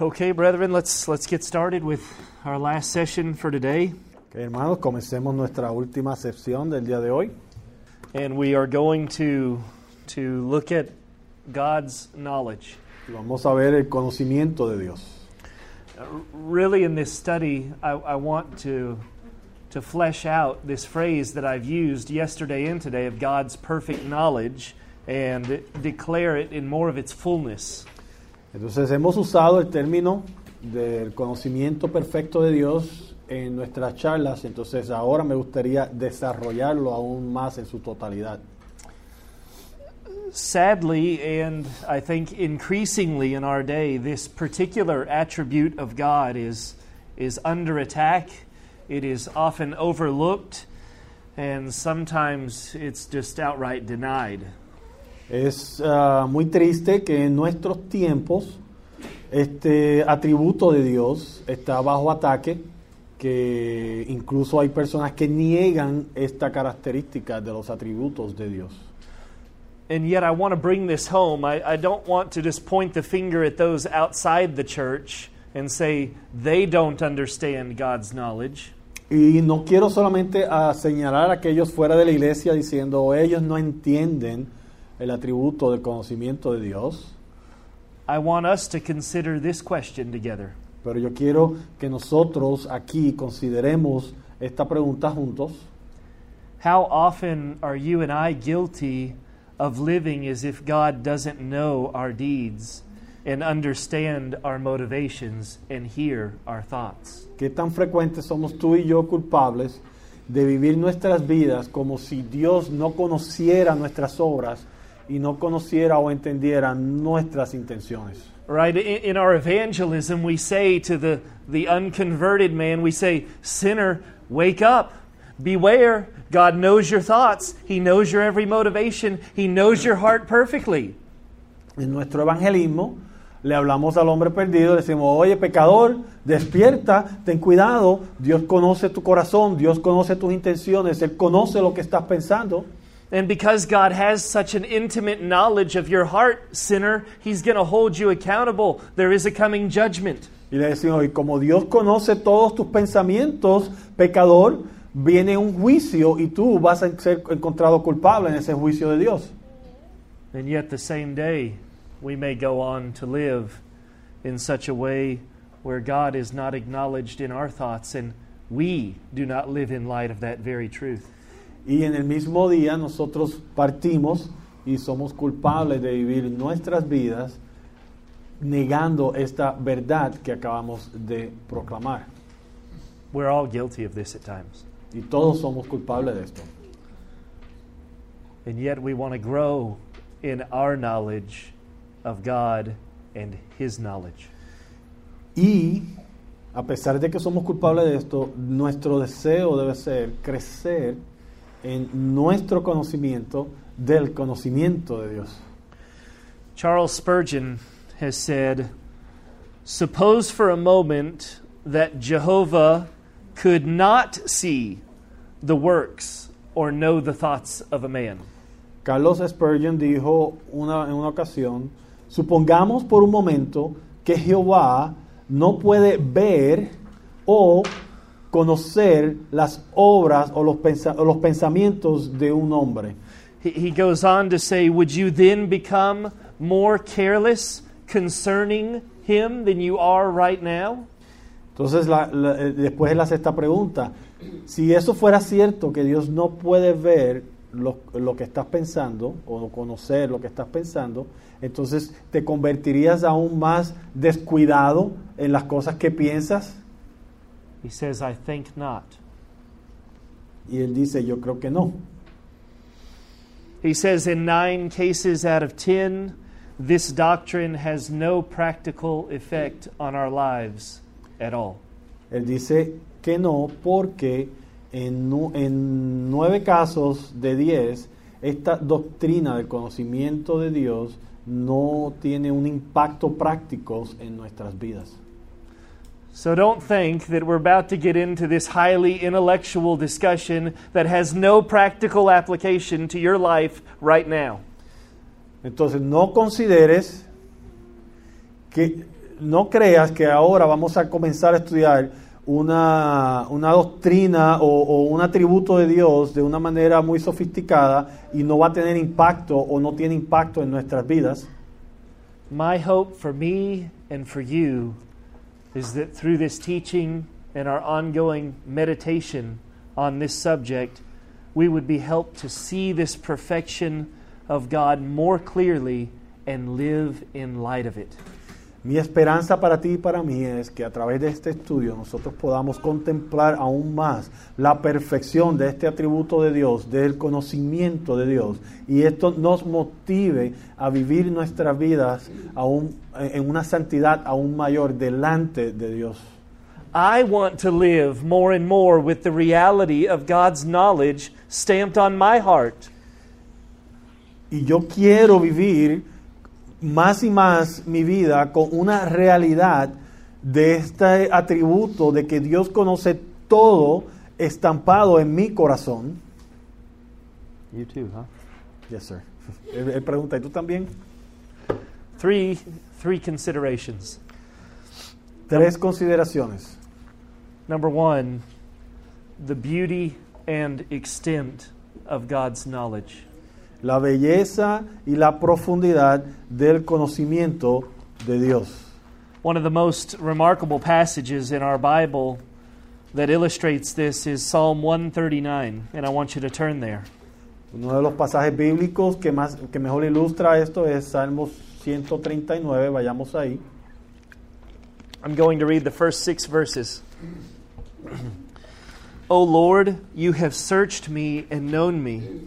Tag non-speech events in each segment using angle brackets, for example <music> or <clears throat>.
Okay, brethren, let's let's get started with our last session for today, Ok, hermanos, comencemos nuestra última sección del día de hoy. and we are going to to look at God's knowledge. Vamos a ver el conocimiento de Dios. Uh, Really, in this study, I, I want to to flesh out this phrase that I've used yesterday and today of God's perfect knowledge and declare it in more of its fullness. Entonces hemos usado el término del conocimiento perfecto de Dios en nuestras charlas, entonces ahora me gustaría desarrollarlo aún más en su totalidad. Sadly, and I think increasingly in our day, this particular attribute of God is, is under attack. It is often overlooked, and sometimes it's just outright denied. Es ah, muy triste que en nuestros tiempos este atributo de Dios está bajo ataque, que incluso hay personas que niegan esta característica de los atributos de Dios. And yet, I want to bring this home. I, I don't want to just point the finger at those outside the church and say they don't understand God's knowledge. Y no quiero solamente a señalar a aquellos fuera de la iglesia diciendo ellos no entienden el atributo del conocimiento de Dios, I want us to consider this question together. pero yo quiero que nosotros aquí consideremos esta pregunta juntos. How often are you and I guilty of living as if God doesn't know our deeds and understand our motivations and hear our thoughts? ¿Qué tan frecuentes somos tú y yo culpables de vivir nuestras vidas como si Dios no conociera nuestras obras y no conociera o entendiera nuestras intenciones? Right? In, our evangelism, we say to the, the unconverted man, we say, Sinner, wake up. Beware. God knows your thoughts. He knows your every motivation. He knows your heart perfectly. En nuestro evangelismo le hablamos al hombre perdido, le decimos, oye pecador, despierta, ten cuidado, Dios conoce tu corazón, Dios conoce tus intenciones, Él conoce lo que estás pensando. And because God has such an intimate knowledge of your heart, sinner, He's going to hold you accountable. There is a coming judgment. Y le decimos, y como Dios conoce todos tus pensamientos, pecador, viene un juicio y tú vas a ser encontrado culpable en ese juicio de Dios. And yet, the same day, we may go on to live in such a way where God is not acknowledged in our thoughts, and we do not live in light of that very truth. Y en el mismo día nosotros partimos y somos culpables de vivir nuestras vidas negando esta verdad que acabamos de proclamar. We're all guilty of this at times. Y todos somos culpables de esto. And yet, we want to grow in our knowledge of God and His knowledge. Y a pesar de que somos culpables de esto, nuestro deseo debe ser crecer en nuestro conocimiento del conocimiento de Dios. Charles Spurgeon has said, Suppose for a moment that Jehovah could not see the works or know the thoughts of a man. Carlos Spurgeon dijo una, en una ocasión, supongamos por un momento que Jehová no puede ver o conocer las obras o los, los pensamientos de un hombre. He, he goes on to say, Would you then become more careless concerning him than you are right now? Entonces la- la- eh, después él hace esta pregunta, si eso fuera cierto, que Dios no puede ver lo, lo que estás pensando o conocer lo que estás pensando, entonces te convertirías aún más descuidado en las cosas que piensas. He says, I think not. Y él dice, yo creo que no. He says, In nine cases out of ten, this doctrine has no practical effect on our lives at all. Él dice que no porque en, en nueve casos de diez, esta doctrina del conocimiento de Dios no tiene un impacto práctico en nuestras vidas. So don't think that we're about to get into this highly intellectual discussion that has no practical application to your life right now. Entonces no consideres que no creas que ahora vamos a comenzar a estudiar una, una doctrina o, o un atributo de Dios de una manera muy sofisticada y no va a tener impacto o no tiene impacto en nuestras vidas. My hope for me and for you is that through this teaching and our ongoing meditation on this subject, we would be helped to see this perfection of God more clearly and live in light of it. Mi esperanza para ti y para mí es que a través de este estudio nosotros podamos contemplar aún más la perfección de este atributo de Dios, del conocimiento de Dios, y esto nos motive a vivir nuestras vidas aún, en una santidad aún mayor delante de Dios. I want to live more and more with the reality of God's knowledge stamped on my heart. Y yo quiero vivir más y más mi vida con una realidad de este atributo de que Dios conoce todo estampado en mi corazón. You too, huh? Yes, sir. <laughs> Él, pregunta, ¿y tú también? Three, three considerations. Tres consideraciones. Number one, the beauty and extent of God's knowledge. La belleza y la profundidad del conocimiento de Dios. One of the most remarkable passages in our Bible that illustrates this is Psalm 139, and I want you to turn there. Uno de los pasajes bíblicos que, más, que mejor ilustra esto es Salmos 139, vayamos ahí. I'm going to read the first six verses. <clears throat> o Lord, you have searched me and known me.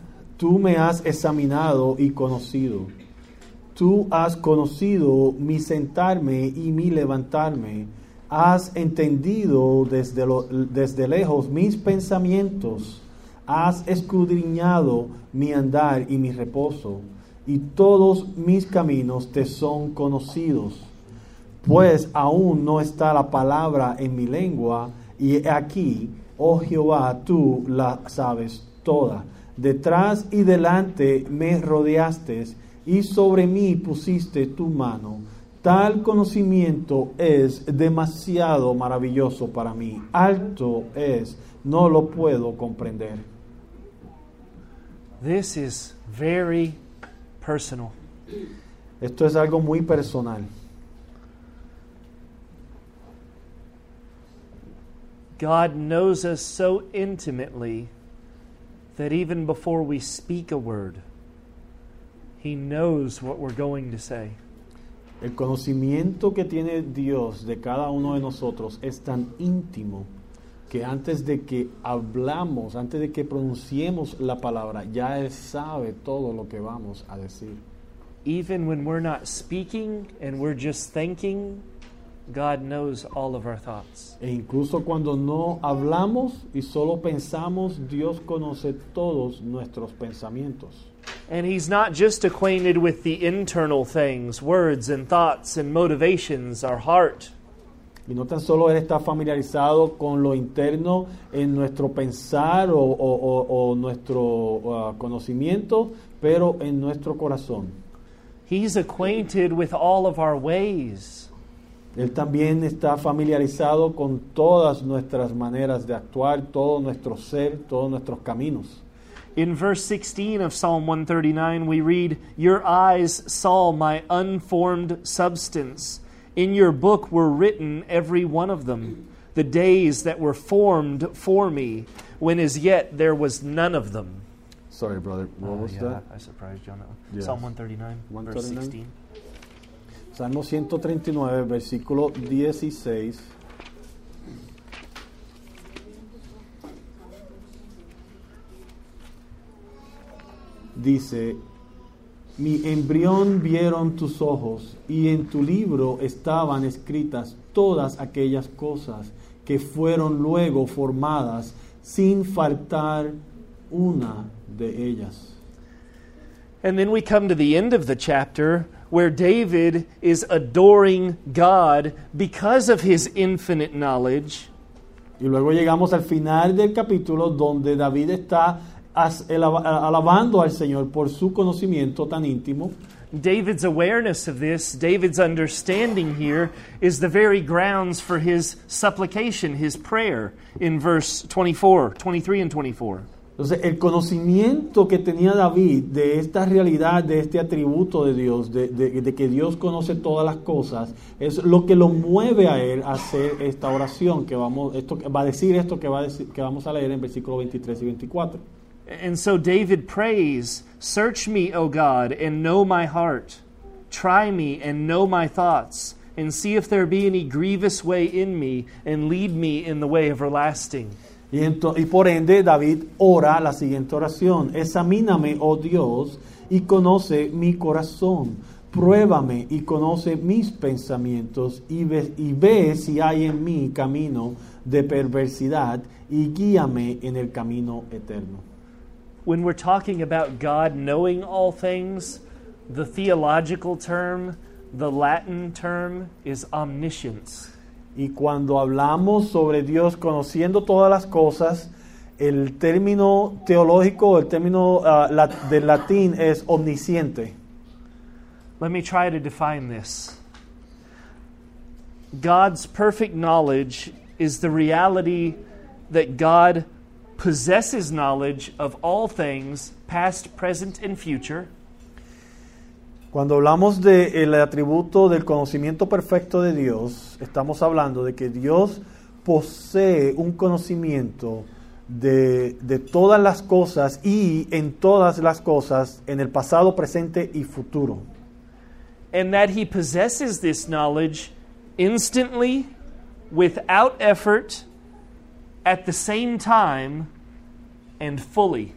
tú me has examinado y conocido. Tú has conocido mi sentarme y mi levantarme. Has entendido desde, lo- desde lejos mis pensamientos. Has escudriñado mi andar y mi reposo. Y todos mis caminos te son conocidos. Pues aún no está la palabra en mi lengua, y aquí, oh Jehová, tú la sabes toda. Detrás y delante me rodeaste, y sobre mí pusiste tu mano. Tal conocimiento es demasiado maravilloso para mí. Alto es, no lo puedo comprender. This is very personal. Esto es algo muy personal. God knows us so intimately that even before we speak a word, He knows what we're going to say. El conocimiento que tiene Dios de cada uno de nosotros es tan íntimo que antes de que hablamos, antes de que pronunciemos la palabra, ya Él sabe todo lo que vamos a decir. Even when we're not speaking and we're just thinking, God knows all of our thoughts. E incluso cuando no hablamos y solo pensamos, Dios conoce todos nuestros pensamientos. And He's not just acquainted with the internal things, words and thoughts and motivations, our heart. Y no tan solo Él está familiarizado con lo interno en nuestro pensar o, o- o- o nuestro ah, conocimiento, pero en nuestro corazón. He's acquainted with all of our ways. Él también está familiarizado con todas nuestras maneras de actuar, todo nuestro ser, todos nuestros caminos. In verse 16 of Psalm 139, we read, Your eyes saw my unformed substance. In your book were written every one of them, the days that were formed for me, when as yet there was none of them. Sorry, brother. What uh, was that? I surprised you on that one. Yes. Psalm 139, verse 16. Salmo 139, versículo 16. Dice, mi embrión vieron tus ojos, y en tu libro estaban escritas todas aquellas cosas que fueron luego formadas sin faltar una de ellas. And then we come to the end of the chapter where David is adoring God because of his infinite knowledge. Y luego llegamos al final del capítulo donde David está alabando al Señor por su conocimiento tan íntimo. David's awareness of this, David's understanding here, is the very grounds for his supplication, his prayer, in verse 24, 23 and 24. Entonces, el conocimiento que tenía David de esta realidad, de este atributo de Dios, de, de- de que Dios conoce todas las cosas, es lo que lo mueve a él a hacer esta oración que vamos, esto va a decir esto que va a decir, que vamos a leer en versículos 23 y 24. And so David prays, Search me, O God, and know my heart. Try me and know my thoughts, and see if there be any grievous way in me, and lead me in the way everlasting. Y, por ende David ora la siguiente oración, examíname, oh Dios, y conoce mi corazón, pruébame y conoce mis pensamientos, y ve, y ve si hay en mí camino de perversidad, y guíame en el camino eterno. When we're talking about God knowing all things, the theological term, the Latin term, is omniscience. Y cuando hablamos sobre Dios conociendo todas las cosas, el término teológico, el término ah, la- del latín es omnisciente. Let me try to define this. God's perfect knowledge is the reality that God possesses knowledge of all things, past, present, and future. Cuando hablamos del atributo del conocimiento perfecto de Dios, estamos hablando de que Dios posee un conocimiento de, de todas las cosas y en todas las cosas, en el pasado, presente y futuro. And that He possesses this knowledge instantly, without effort, at the same time, and fully.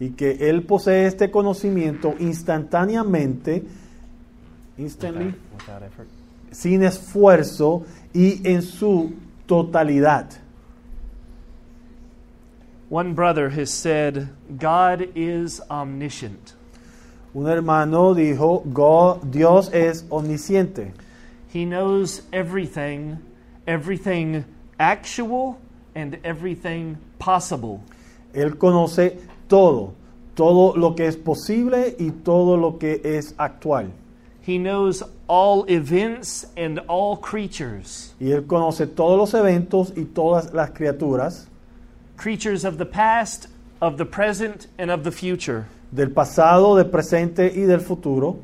Y que Él posee este conocimiento instantáneamente, instantly, Without effort. sin esfuerzo y en su totalidad. One brother has said, God is omniscient. Un hermano dijo, "Go- Dios es omnisciente. He knows everything, everything actual and everything possible. Él conoce todo, todo lo que es posible y todo lo que es actual. He knows all events and all creatures, Y Él conoce todos los eventos y todas las criaturas creatures of the past, of the present, and of the future. del pasado, del presente y del futuro.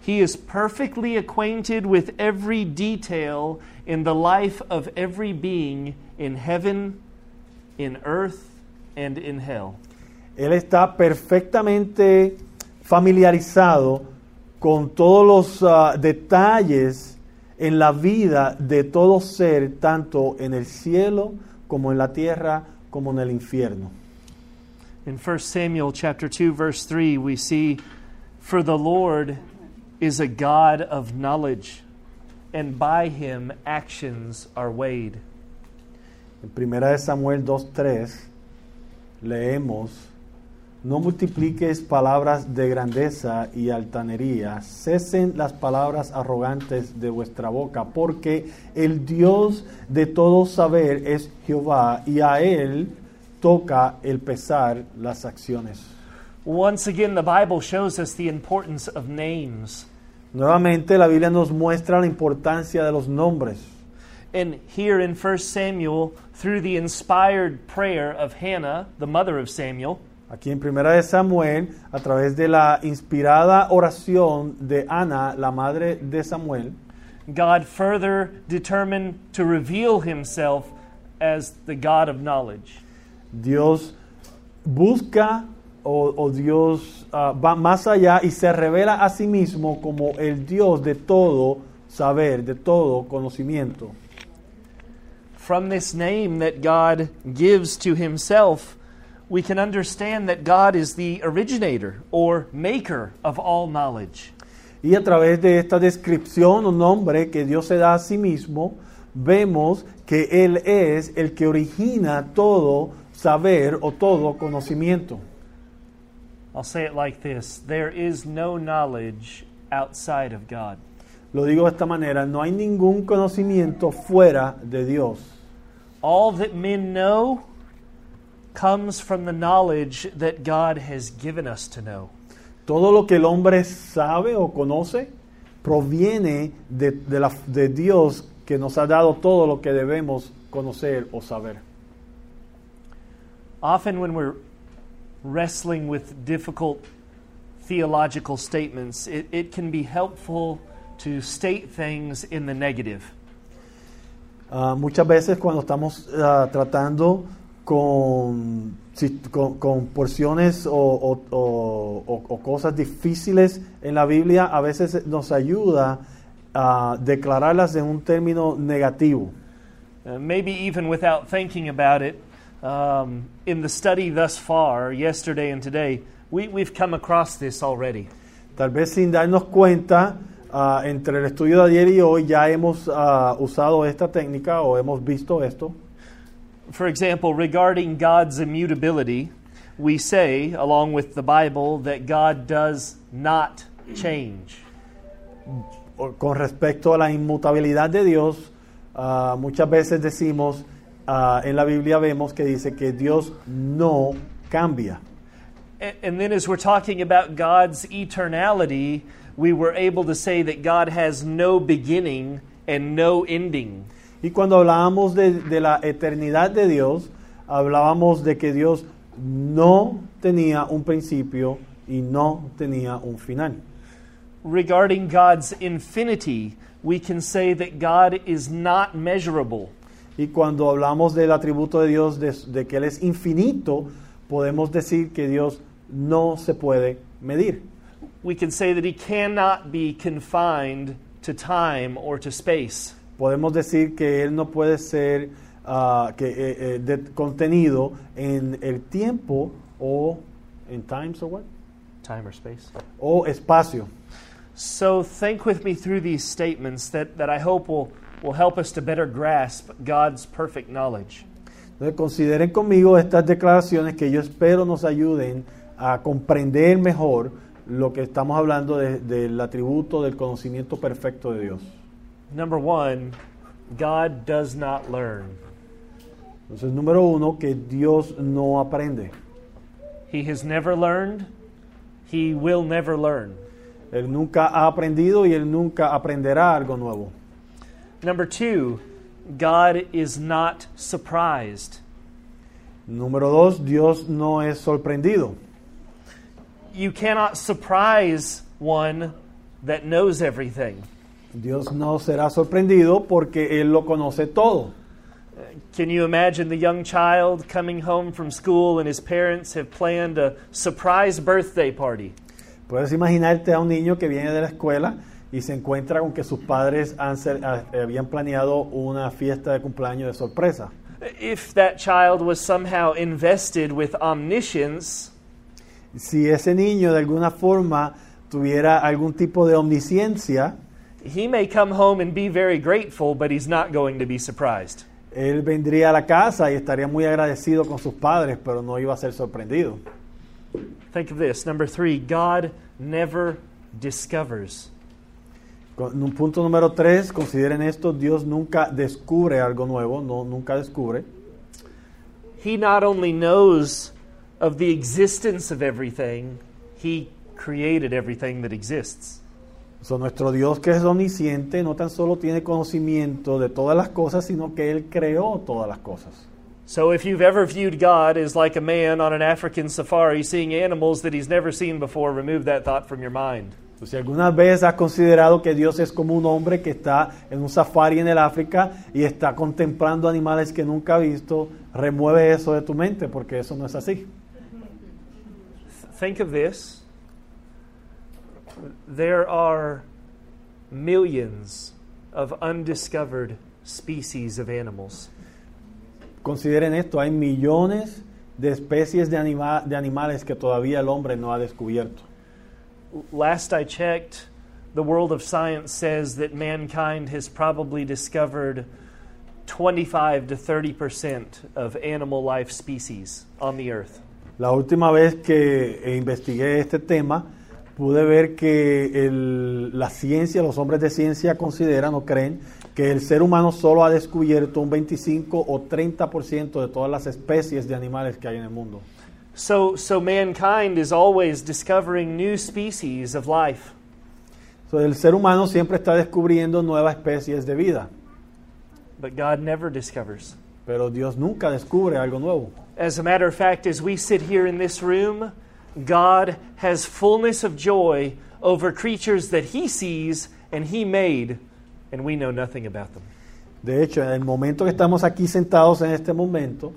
He is perfectly acquainted with every detail in the life of every being in heaven, in earth, and in hell. Él está perfectamente familiarizado con todos los ah, detalles en la vida de todo ser, tanto en el cielo como en la tierra, como en el infierno. In 1 Samuel chapter 2 verse 3 we see for the Lord is a God of knowledge and by him actions are weighed. En 1 de Samuel 2.3 leemos, no multipliques palabras de grandeza y altanería, cesen las palabras arrogantes de vuestra boca, porque el Dios de todo saber es Jehová, y a él toca el pesar las acciones. Once again the Bible shows us the importance of names. Nuevamente la Biblia nos muestra la importancia de los nombres. And here in 1 Samuel through the inspired prayer of Hannah, the mother of Samuel, Aquí en Primera de Samuel, a través de la inspirada oración de Ana, la madre de Samuel, God further determined to reveal himself as the God of knowledge. Dios busca o, o Dios ah, va más allá y se revela a sí mismo como el Dios de todo saber, de todo conocimiento. From this name that God gives to himself, we can understand that God is the originator or maker of all knowledge. Y a través de esta descripción o nombre que Dios se da a sí mismo, vemos que Él es el que origina todo saber o todo conocimiento. I'll say it like this there is no knowledge outside of God. Lo digo de esta manera, no hay ningún conocimiento fuera de Dios. All that men know comes from the knowledge that God has given us to know. Todo lo que el hombre sabe o conoce proviene de, de la- de Dios que nos ha dado todo lo que debemos conocer o saber. Often, when we're wrestling with difficult theological statements, it, it can be helpful to state things in the negative. Ah, muchas veces cuando estamos ah, tratando con, con, con porciones o, o- o- o- cosas difíciles en la Biblia, a veces nos ayuda a declararlas en un término negativo. Uh, maybe even without thinking about it, um, in the study thus far, yesterday and today, we, we've come across this already. Tal vez sin darnos cuenta, ah, entre el estudio de ayer y hoy ya hemos ah, usado esta técnica o hemos visto esto. For example, regarding God's immutability, we say, along with the Bible, that God does not change. Con respecto a la inmutabilidad de Dios, ah, muchas veces decimos, ah, en la Biblia vemos que dice que Dios no cambia. A- And then, as we're talking about God's eternality, we were able to say that God has no beginning and no ending. Y cuando hablábamos de, de la eternidad de Dios, hablábamos de que Dios no tenía un principio y no tenía un final. Regarding God's infinity, we can say that God is not measurable. Y cuando hablamos del atributo de Dios, de, de que Él es infinito, podemos decir que Dios no se puede medir. We can say that He cannot be confined to time or to space. Podemos decir que Él no puede ser ah, que, eh, eh, de- contenido en el tiempo o en times or what? Time or space. o espacio. So, think with me through these statements that, that I hope will, will help us to better grasp God's perfect knowledge. Entonces consideren conmigo estas declaraciones que yo espero nos ayuden a comprender mejor lo que estamos hablando de- del atributo del conocimiento perfecto de Dios. Number one, God does not learn. Entonces, número uno, que Dios no aprende. He has never learned, He will never learn. Él nunca ha aprendido y él nunca aprenderá algo nuevo. Number two, God is not surprised. Número dos, Dios no es sorprendido. You cannot surprise one that knows everything. Dios no será sorprendido porque Él lo conoce todo. Can you imagine the young child coming home from school and his parents have planned a surprise birthday party? Puedes imaginarte a un niño que viene de la escuela y se encuentra con que sus padres han ser- habían planeado una fiesta de cumpleaños de sorpresa. If that child was somehow invested with omniscience, Si ese niño de alguna forma tuviera algún tipo de omnisciencia, he may come home and be very grateful, but he's not going to be surprised. él vendría a la casa y estaría muy agradecido con sus padres, pero no iba a ser sorprendido. Think of this. Number three, God never discovers. Con un punto número tres, consideren esto, Dios nunca descubre algo nuevo, no, nunca descubre. He not only knows of the existence of everything, he created everything that exists. So, nuestro Dios que es omnisciente no tan solo tiene conocimiento de todas las cosas, sino que Él creó todas las cosas. So if you've ever viewed God as like a man on an African safari seeing animals that he's never seen before, remove that thought from your mind. So, si alguna vez has considerado que Dios es como un hombre que está en un safari en el África y está contemplando animales que nunca ha visto, remueve eso de tu mente porque eso no es así. Think of this. There are millions of undiscovered species of animals. Consideren esto, hay millones de especies de, anima- de animales que todavía el hombre no ha descubierto. Last I checked, the world of science says that mankind has probably discovered 25 to 30 percent of animal life species on the earth. La última vez que investigué este tema, pude ver que el- la ciencia, los hombres de ciencia consideran o creen que el ser humano solo ha descubierto un 25 o 30% de todas las especies de animales que hay en el mundo. So, so mankind is always discovering new species of life. So, el ser humano siempre está descubriendo nuevas especies de vida, But God never discovers. pero Dios nunca descubre algo nuevo. As a matter of fact, as we sit here in this room, God has fullness of joy over creatures that He sees and He made, and we know nothing about them. De hecho, en el momento que estamos aquí sentados en este momento,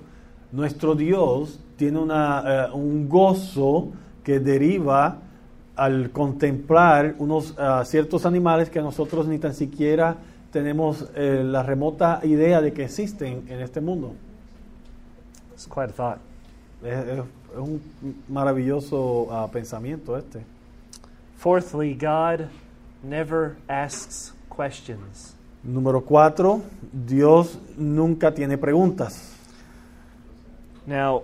nuestro Dios tiene una, eh, un gozo que deriva al contemplar unos ah, ciertos animales que nosotros ni tan siquiera tenemos eh, la remota idea de que existen en este mundo. It's quite a thought. Es, es- es un maravilloso ah, pensamiento este. Fourthly, God never asks questions. Número cuatro, Dios nunca tiene preguntas. Now,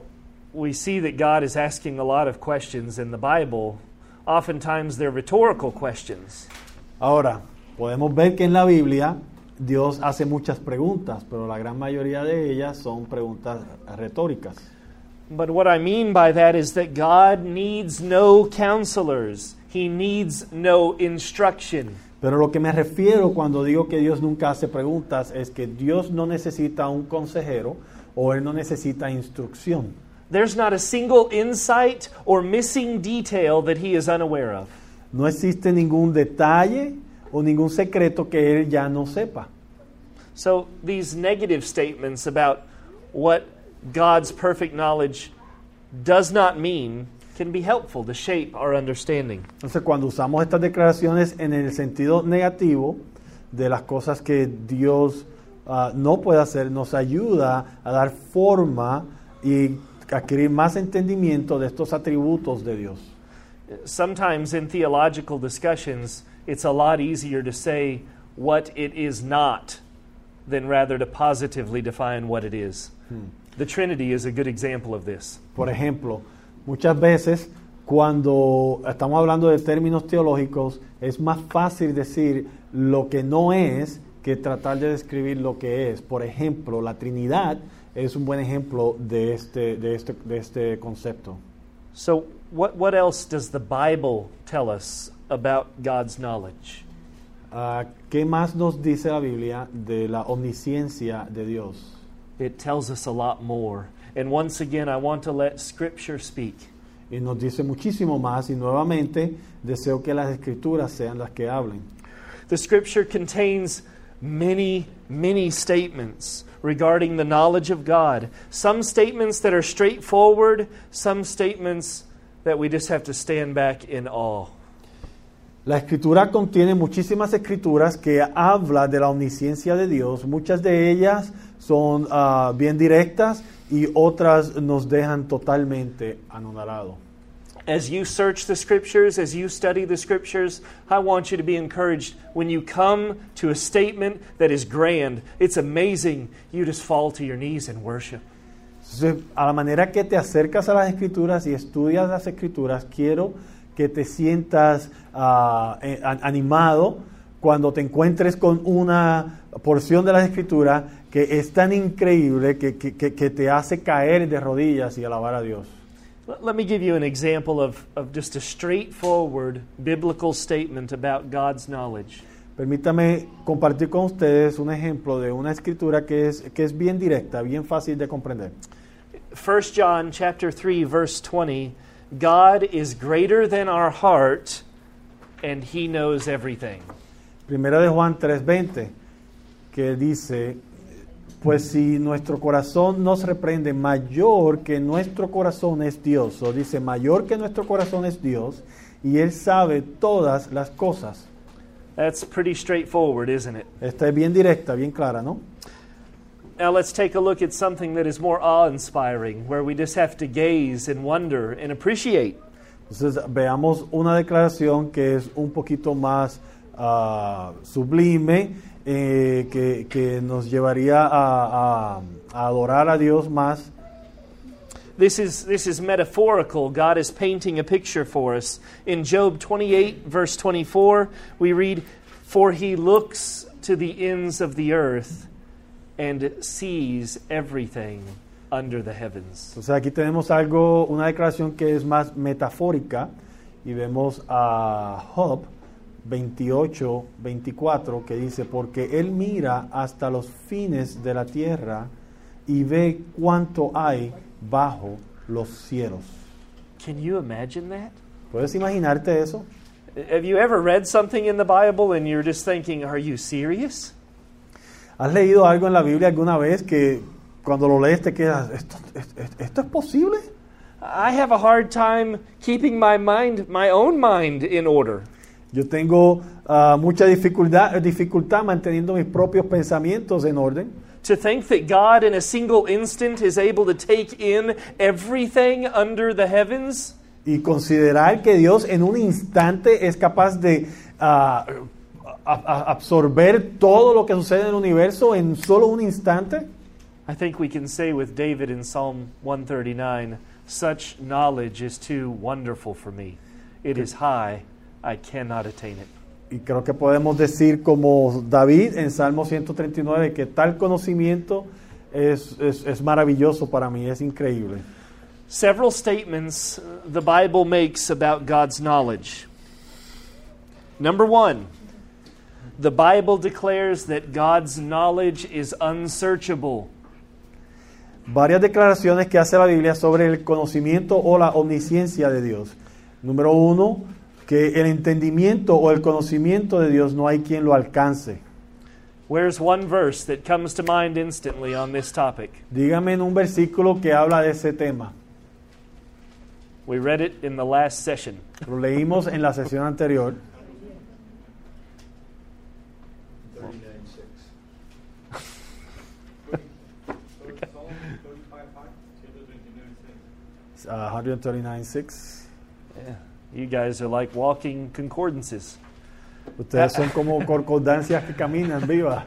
we see that God is asking a lot of questions in the Bible. Oftentimes, they're rhetorical questions. Ahora, podemos ver que en la Biblia Dios hace muchas preguntas, pero la gran mayoría de ellas son preguntas retóricas. But what I mean by that is that God needs no counselors, He needs no instruction. Pero lo que me refiero cuando digo que Dios nunca hace preguntas es que Dios no necesita un consejero o Él no necesita instrucción. There's not a single insight or missing detail that He is unaware of. No existe ningún detalle o ningún secreto que Él ya no sepa. So, these negative statements about what God's perfect knowledge does not mean can be helpful to shape our understanding. Entonces, cuando usamos estas declaraciones en el sentido negativo de las cosas que Dios ah, no puede hacer, nos ayuda a dar forma y adquirir más entendimiento de estos atributos de Dios. Sometimes in theological discussions, it's a lot easier to say what it is not than rather to positively define what it is. The Trinity is a good example of this. Por ejemplo, muchas veces cuando estamos hablando de términos teológicos, es más fácil decir lo que no es que tratar de describir lo que es. Por ejemplo, la Trinidad es un buen ejemplo de este, de este, de este concepto. So, what, what else does the Bible tell us about God's knowledge? Ah, ¿Qué más nos dice la Biblia de la omnisciencia de Dios? It tells us a lot more. And once again, I want to let Scripture speak. Y nos dice muchísimo más y nuevamente deseo que las escrituras sean las que hablen. The Scripture contains many, many statements regarding the knowledge of God. Some statements that are straightforward, some statements that we just have to stand back in awe. La escritura contiene muchísimas escrituras que habla de la omnisciencia de Dios. Muchas de ellas son ah, bien directas y otras nos dejan totalmente anonadados. As you search the Scriptures, as you study the Scriptures, I want you to be encouraged when you come to a statement that is grand, it's amazing, you just fall to your knees and worship. A la manera que te acercas a las escrituras y estudias las escrituras, quiero que te sientas an- animado cuando te encuentres con una porción de las escrituras que es tan increíble que, que- que- te hace caer de rodillas y alabar a Dios. Let let me give you an example of, of just a straightforward biblical statement about God's knowledge. Permítame compartir con ustedes un ejemplo de una escritura que es, que es bien directa, bien fácil de comprender. 1 John chapter 3 verse 20 God is greater than our heart and he knows everything. Primera de Juan 3:20, que dice, pues si nuestro corazón nos reprende, mayor que nuestro corazón es Dios. O dice, mayor que nuestro corazón es Dios, y Él sabe todas las cosas. That's pretty straightforward, isn't it? Esta es bien directa, bien clara, ¿no? Now let's take a look at something that is more awe inspiring, where we just have to gaze and wonder and appreciate. Entonces veamos una declaración que es un poquito más ah, sublime, eh, que, que nos llevaría a, a- a adorar a Dios más. This is, this is metaphorical. God is painting a picture for us. In Job 28, verse 24, we read, For he looks to the ends of the earth and sees everything under the heavens. Entonces aquí tenemos algo, una declaración que es más metafórica y vemos a Job 28, 24 que dice, porque él mira hasta los fines de la tierra y ve cuánto hay bajo los cielos. Can you imagine that? ¿Puedes imaginarte eso? Have you ever read something in the Bible and you're just thinking, Are you serious? ¿Has leído algo en la Biblia alguna vez que cuando lo lees te quedas, ¿esto, esto, esto es posible? I have a hard time keeping my mind, my own mind, in order. Yo tengo ah, mucha dificultad, dificultad manteniendo mis propios pensamientos en orden. To think that God, in a single instant, is able to take in everything under the heavens? Y considerar que Dios en un instante es capaz de a- absorber todo lo que sucede en el universo en solo un instante. I think we can say with David in Psalm 139 such knowledge is too wonderful for me. It is high, I cannot attain it. Y creo que podemos decir como David en Salmo 139 que tal conocimiento es, es- es maravilloso para mí, es increíble. Several statements uh, the Bible makes about God's knowledge. Number one, the Bible declares that God's knowledge is unsearchable. Varias declaraciones que hace la Biblia sobre el conocimiento o la omnisciencia de Dios. Número uno, que el entendimiento o el conocimiento de Dios no hay quien lo alcance. Where's one verse that comes to mind instantly on this topic? Dígame en un versículo que habla de ese tema. We read it in the last session. Lo leímos en la sesión anterior. 139.6. <laughs> Yeah. You guys are like walking concordances. Ustedes son como concordancias que caminan, viva.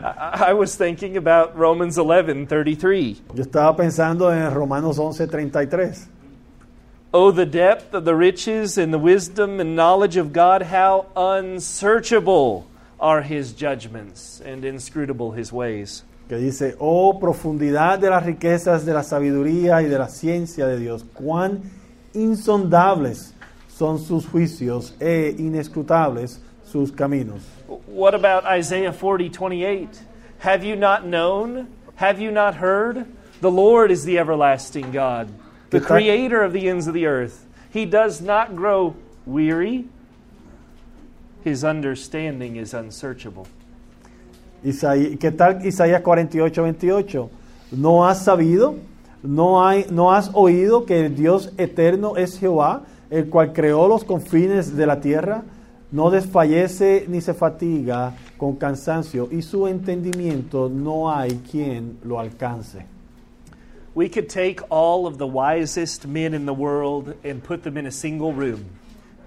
I, I was thinking about Romans 11:33. Yo estaba pensando en Romanos 11:33. Oh, the depth of the riches and the wisdom and knowledge of God, how unsearchable are his judgments and inscrutable his ways. que dice, oh profundidad de las riquezas de la sabiduría y de la ciencia de Dios, cuán insondables son sus juicios e inescrutables sus caminos. What about Isaiah 40:28? Have you not known? Have you not heard? The Lord is the everlasting God, the creator of the ends of the earth. He does not grow weary. His understanding is unsearchable. ¿Qué tal Isaías 48, 28? ¿No has sabido? ¿No, hay, ¿No has oído que el Dios eterno es Jehová, el cual creó los confines de la tierra? No desfallece ni se fatiga con cansancio, y su entendimiento no hay quien lo alcance. We could take all of the wisest men in the world and put them in a single room.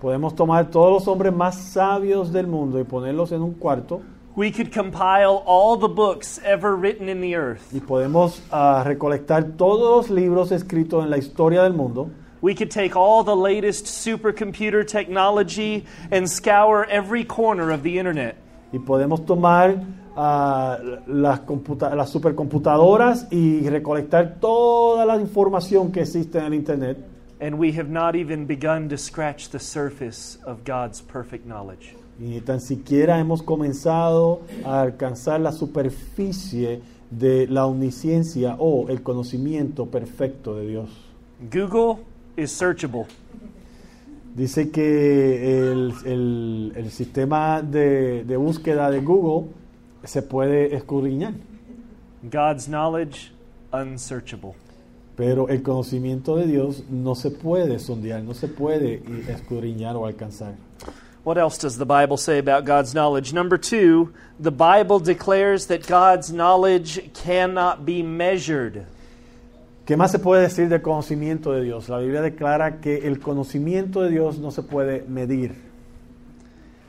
Podemos tomar todos los hombres más sabios del mundo y ponerlos en un cuarto We could compile all the books ever written in the earth. y podemos ah, recolectar todos los libros escritos en la historia del mundo. We could take all the latest supercomputer technology and scour every corner of the internet. Y podemos tomar ah, las, las supercomputadoras y recolectar toda la información que existe en el Internet. And we have not even begun to scratch the surface of God's perfect knowledge. Y ni tan siquiera hemos comenzado a alcanzar la superficie de la omnisciencia o el conocimiento perfecto de Dios. Google is searchable. Dice que el, el- el sistema de, de búsqueda de Google se puede escudriñar, God's knowledge, unsearchable. pero el conocimiento de Dios no se puede sondear, no se puede escudriñar o alcanzar. What else does the Bible say about God's knowledge? Number two, the Bible declares that God's knowledge cannot be measured. ¿Qué más se puede decir del conocimiento de Dios? La Biblia declara que el conocimiento de Dios no se puede medir.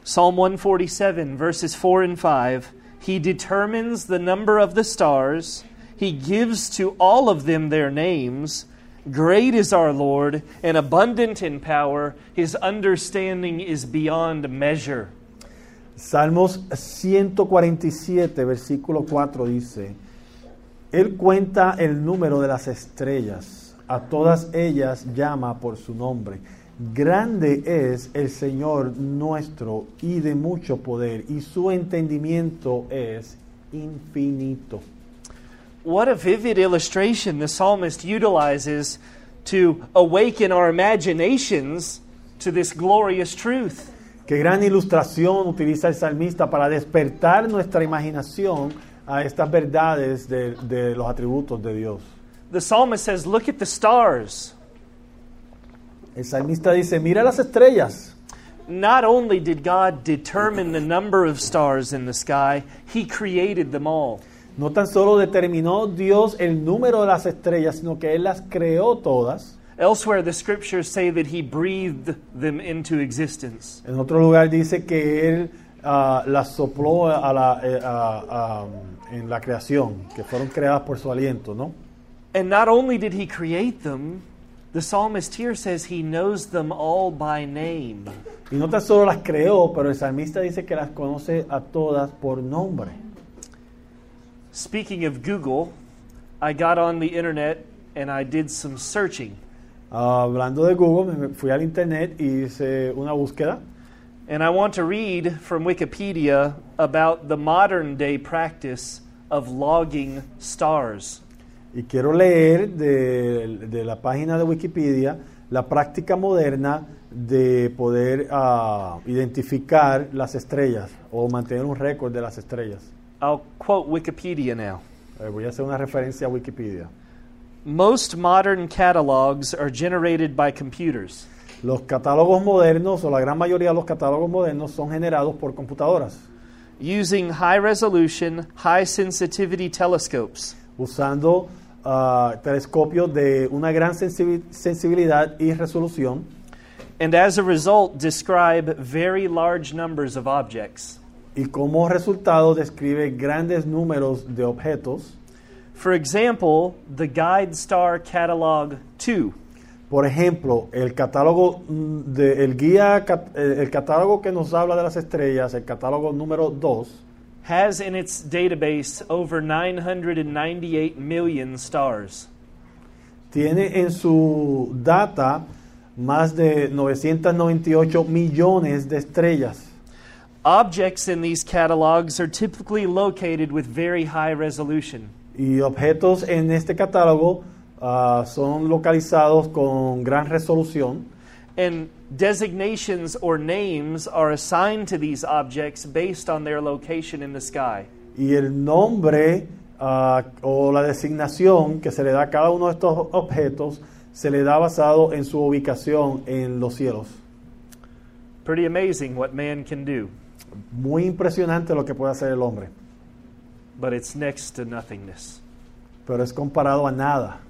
Psalm 147, verses 4 and 5 He determines the number of the stars, He gives to all of them their names. Great is our Lord, and abundant in power. His understanding is beyond measure. Salmos 147, versículo 4 dice, Él cuenta el número de las estrellas, a todas ellas llama por su nombre. Grande es el Señor nuestro y de mucho poder, y su entendimiento es infinito. What a vivid illustration the psalmist utilizes to awaken our imaginations to this glorious truth. Qué gran ilustración utiliza el salmista para despertar nuestra imaginación a estas verdades de, de los atributos de Dios. The psalmist says, Look at the stars. El salmista dice, mira las estrellas. Not only did God determine the number of stars in the sky, He created them all. No tan solo determinó Dios el número de las estrellas, sino que Él las creó todas. Elsewhere, the scriptures say that He breathed them into existence. En otro lugar dice que Él ah, las sopló a la, eh, a- a- en la creación, que fueron creadas por su aliento, ¿no? And not only did He create them, the psalmist here says He knows them all by name. Y no tan solo las creó, pero el salmista dice que las conoce a todas por nombre. Speaking of Google, I got on the internet and I did some searching. Ah, hablando de Google, me fui al internet y hice una búsqueda. And I want to read from Wikipedia about the modern day practice of logging stars. Y quiero leer de, de la página de Wikipedia la práctica moderna de poder ah, identificar las estrellas o mantener un récord de las estrellas. I'll quote Wikipedia now. Eh, voy a hacer una referencia a Wikipedia. Most modern catalogs are generated by computers. Los catálogos modernos, o la gran mayoría de los catálogos modernos, son generados por computadoras, Using high resolution, high sensitivity telescopes. usando ah, telescopios de una gran sensibi- sensibilidad y resolución, And as a result, describe very large numbers of objects. Y como resultado describe grandes números de objetos. For example, the Guide Star Catalog 2 Por ejemplo, el catálogo mm, de, el guía, eh, el catálogo que nos habla de las estrellas, el catálogo número 2, has in its database over 998 million stars. tiene en su data más de 998 millones de estrellas. Objects in these catalogs are typically located with very high resolution. Y objetos en este catálogo ah, son localizados con gran resolución And designations or names are assigned to these objects based on their location in the sky. y el nombre ah, o la designación que se le da a cada uno de estos objetos se le da basado en su ubicación en los cielos. Pretty amazing what man can do, Muy impresionante lo que puede hacer el hombre, but it's next to nothingness. pero es comparado a nada.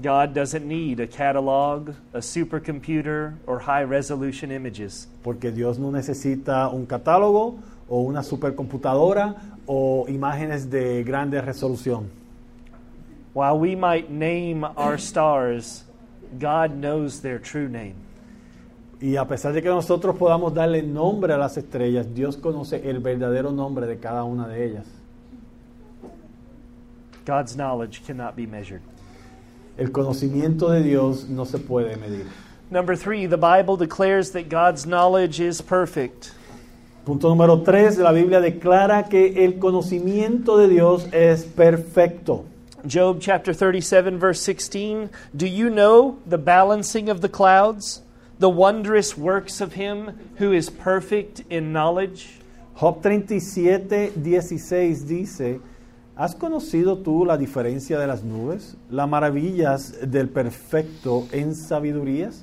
God doesn't need a catalog, a supercomputer, or high resolution images. Porque Dios no necesita un catálogo o una supercomputadora o imágenes de grande resolución. While we might name our stars, God knows their true name. Y a pesar de que nosotros podamos darle nombre a las estrellas, Dios conoce el verdadero nombre de cada una de ellas. God's knowledge cannot be measured. El conocimiento de Dios no se puede medir. Number three, the Bible declares that God's knowledge is perfect. Punto número 3, la Biblia declara que el conocimiento de Dios es perfecto. Job chapter 37, verse 16 Do you know the balancing of the clouds, the wondrous works of him who is perfect in knowledge? Job 37, 16 dice, ¿has conocido tú la diferencia de las nubes, las maravillas del perfecto en sabidurías?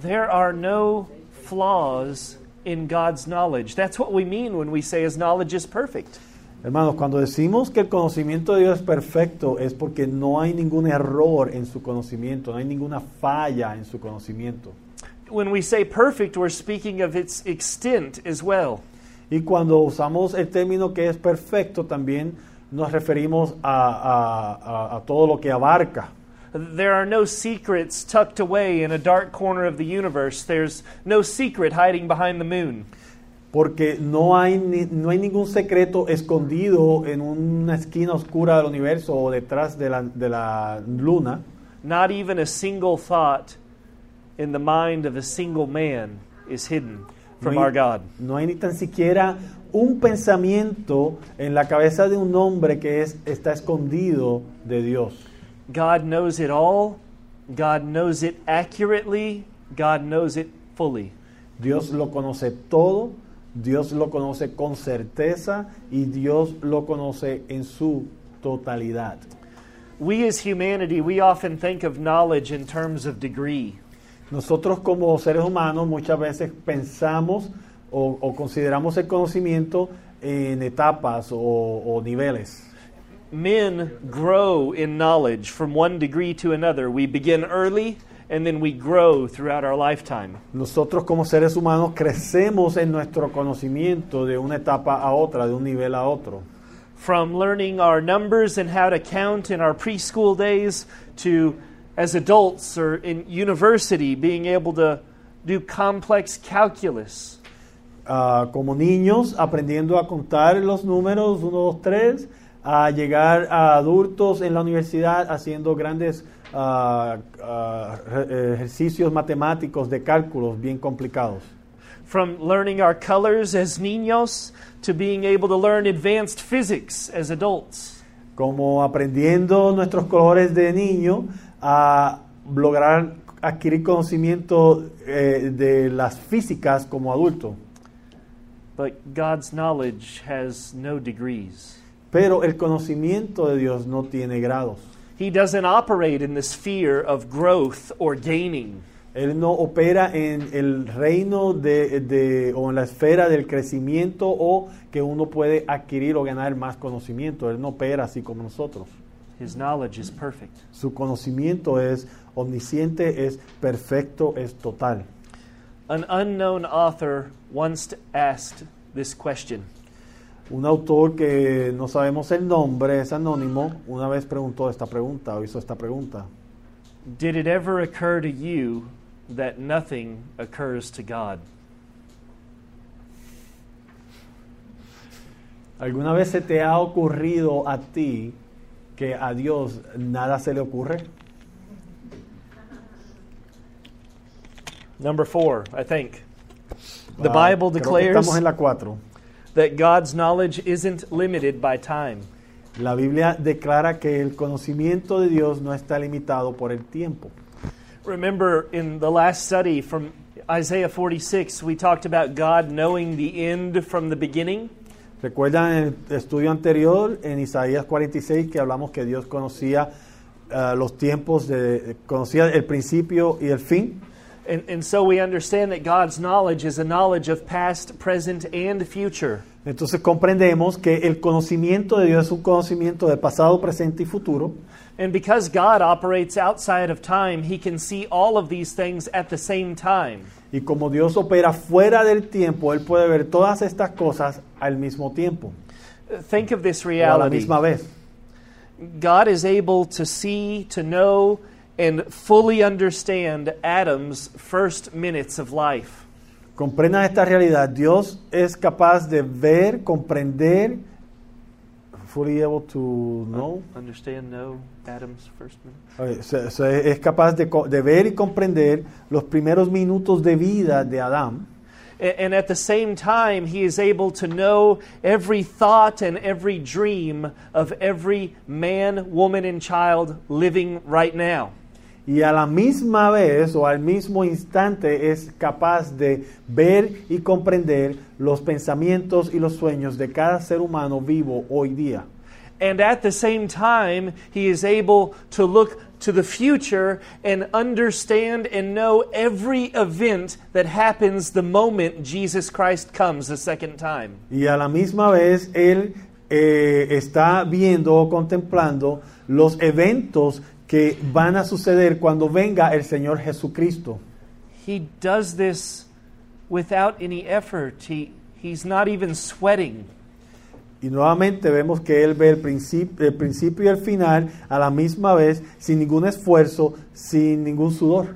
There are no flaws in God's knowledge. That's what we mean when we say his knowledge is perfect. Hermanos, cuando decimos que el conocimiento de Dios es perfecto es porque no hay ningún error en su conocimiento, no hay ninguna falla en su conocimiento. When we say perfect, we're speaking of its extent as well. Y cuando usamos el término que es perfecto, también nos referimos a, a- a- a todo lo que abarca. There are no secrets tucked away in a dark corner of the universe. There's no secret hiding behind the moon. Porque no hay, no hay ningún secreto escondido en una esquina oscura del universo o detrás de la, de la luna. Not even a single thought in the mind of a single man is hidden from no hay, our God. no hay ni tan siquiera un pensamiento en la cabeza de un hombre que es, está escondido de Dios. God knows it all. God knows it accurately. God knows it fully. Dios lo conoce todo, Dios lo conoce con certeza y Dios lo conoce en su totalidad. We as humanity, we often think of knowledge in terms of degree. Nosotros como seres humanos muchas veces pensamos o, o consideramos el conocimiento en etapas o, o niveles. Men grow in knowledge from one degree to another. We begin early and then we grow throughout our lifetime. Nosotros como seres humanos crecemos en nuestro conocimiento de una etapa a otra, de un nivel a otro. From learning our numbers and how to count in our preschool days to as adults or in university being able to do complex calculus. Ah, como niños aprendiendo a contar los números 1, 2, 3, a llegar a adultos en la universidad haciendo grandes ejercicios matemáticos de cálculos bien complicados. From learning our colors as niños to being able to learn advanced physics as adults. Como aprendiendo nuestros colores de niño a lograr adquirir conocimiento eh, de las físicas como adulto. But God's knowledge has no degrees. Pero el conocimiento de Dios no tiene grados. He doesn't operate in the sphere of growth or gaining. Él no opera en el reino de, de- o en la esfera del crecimiento o que uno puede adquirir o ganar más conocimiento. Él no opera así como nosotros. His knowledge is perfect. Su conocimiento es omnisciente, es perfecto, es total. An unknown author once asked this question Un autor que no sabemos el nombre, es anónimo, una vez preguntó esta pregunta o hizo esta pregunta. Did it ever occur to you that nothing occurs to God? ¿Alguna vez se te ha ocurrido a ti que a Dios nada se le ocurre? Number four, I think. The Ah, Bible creo que declares estamos en la 4. That God's knowledge isn't limited by time. La Biblia declara que el conocimiento de Dios no está limitado por el tiempo. Remember in the last study from Isaiah 46, we talked about God knowing the end from the beginning. ¿Recuerdan el estudio anterior, en Isaías 46, que hablamos que Dios conocía ah, los tiempos, de, conocía el principio y el fin? And, and so we understand that God's knowledge is a knowledge of past, present, and future. Entonces comprendemos que el conocimiento de Dios es un conocimiento de pasado, presente y futuro. And because God operates outside of time, he can see all of these things at the same time. Y como Dios opera fuera del tiempo, Él puede ver todas estas cosas al mismo tiempo, Think of this reality. o a la misma vez. God is able to see, to know, and fully understand Adam's first minutes of life. Comprendan esta realidad. Dios es capaz de ver, comprender, fully able to know, Understand, know Adam's first minutes? eh, se- se- es capaz de, co- de ver y comprender los primeros minutos de vida de Adán. A- And at the same time, he is able to know every thought and every dream of every man, woman, and child living right now. Y a la misma vez o al mismo instante es capaz de ver y comprender los pensamientos y los sueños de cada ser humano vivo hoy día. And at the same time, he is able to look to the future and understand and know every event that happens the moment Jesus Christ comes the second time. Y a la misma vez él eh, está viendo o contemplando los eventos que van a suceder cuando venga el Señor Jesucristo. He does this without any effort. He, he's not even sweating. Y nuevamente vemos que Él ve el principio, el principio y el final a la misma vez, sin ningún esfuerzo, sin ningún sudor.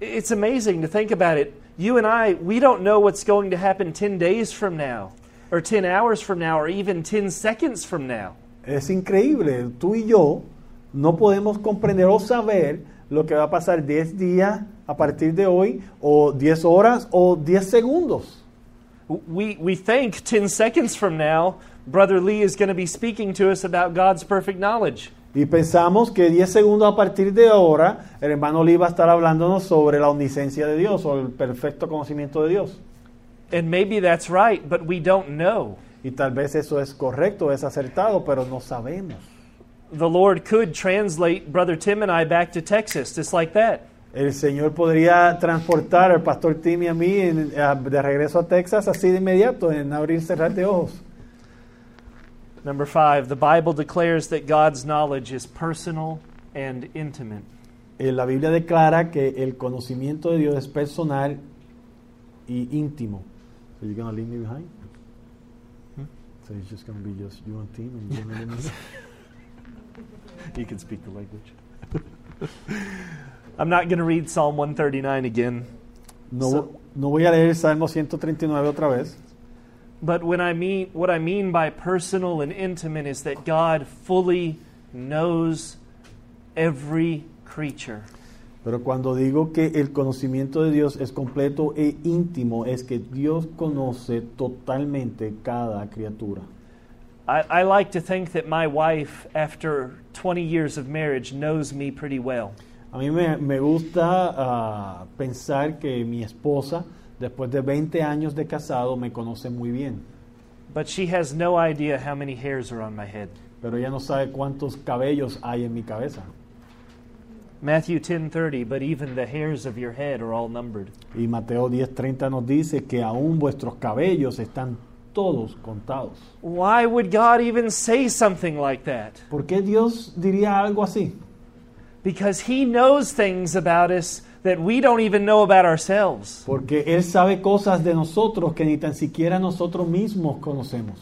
It's amazing to think about it. You and I, we don't know what's going to happen 10 days from now, or 10 hours from now, or even 10 seconds from now. Es increíble, tú y yo no podemos comprender o saber lo que va a pasar 10 días a partir de hoy, o 10 horas, o 10 segundos. We, we think 10 seconds from now, Brother Lee is going to be speaking to us about God's perfect knowledge. Y pensamos que 10 segundos a partir de ahora, el hermano Lee va a estar hablándonos sobre la omnisciencia de Dios o el perfecto conocimiento de Dios. And maybe that's right, but we don't know. Y tal vez eso es correcto, es acertado, pero no sabemos. The Lord could translate Brother Tim and I back to Texas just like that. El Señor podría transportar al pastor Tim y a mí en- a- de regreso a Texas así de inmediato, en abrir cerrar de ojos. Number five, the Bible declares that God's knowledge is personal and intimate. Eh, La Biblia declara que el conocimiento de Dios es personal y íntimo. So you're gonna leave me behind? So it's just gonna be just you and Tim and you're me? <laughs> <laughs> You can speak the language. I'm not going to read Psalm 139 again, No, So- no voy a leer Salmo 139 otra vez. but when I mean what I mean by personal and intimate is that God fully knows every creature. Pero cuando digo que el conocimiento de Dios es completo e íntimo, es que Dios conoce totalmente cada criatura. I, I like to think that my wife, after 20 years of marriage, knows me pretty well. A mí me, me gusta ah, pensar que mi esposa, después de 20 años de casado, me conoce muy bien. But she has no idea how many hairs are on my head. Pero ella no sabe cuántos cabellos hay en mi cabeza. Matthew 10:30, but even the hairs of your head are all numbered. Y Mateo 10:30 nos dice que aún vuestros cabellos están todos contados. Why would God even say something like that? ¿Por qué Dios diría algo así? Because he knows things about us that we don't even know about ourselves. Porque Él sabe cosas de nosotros que ni tan siquiera nosotros mismos conocemos.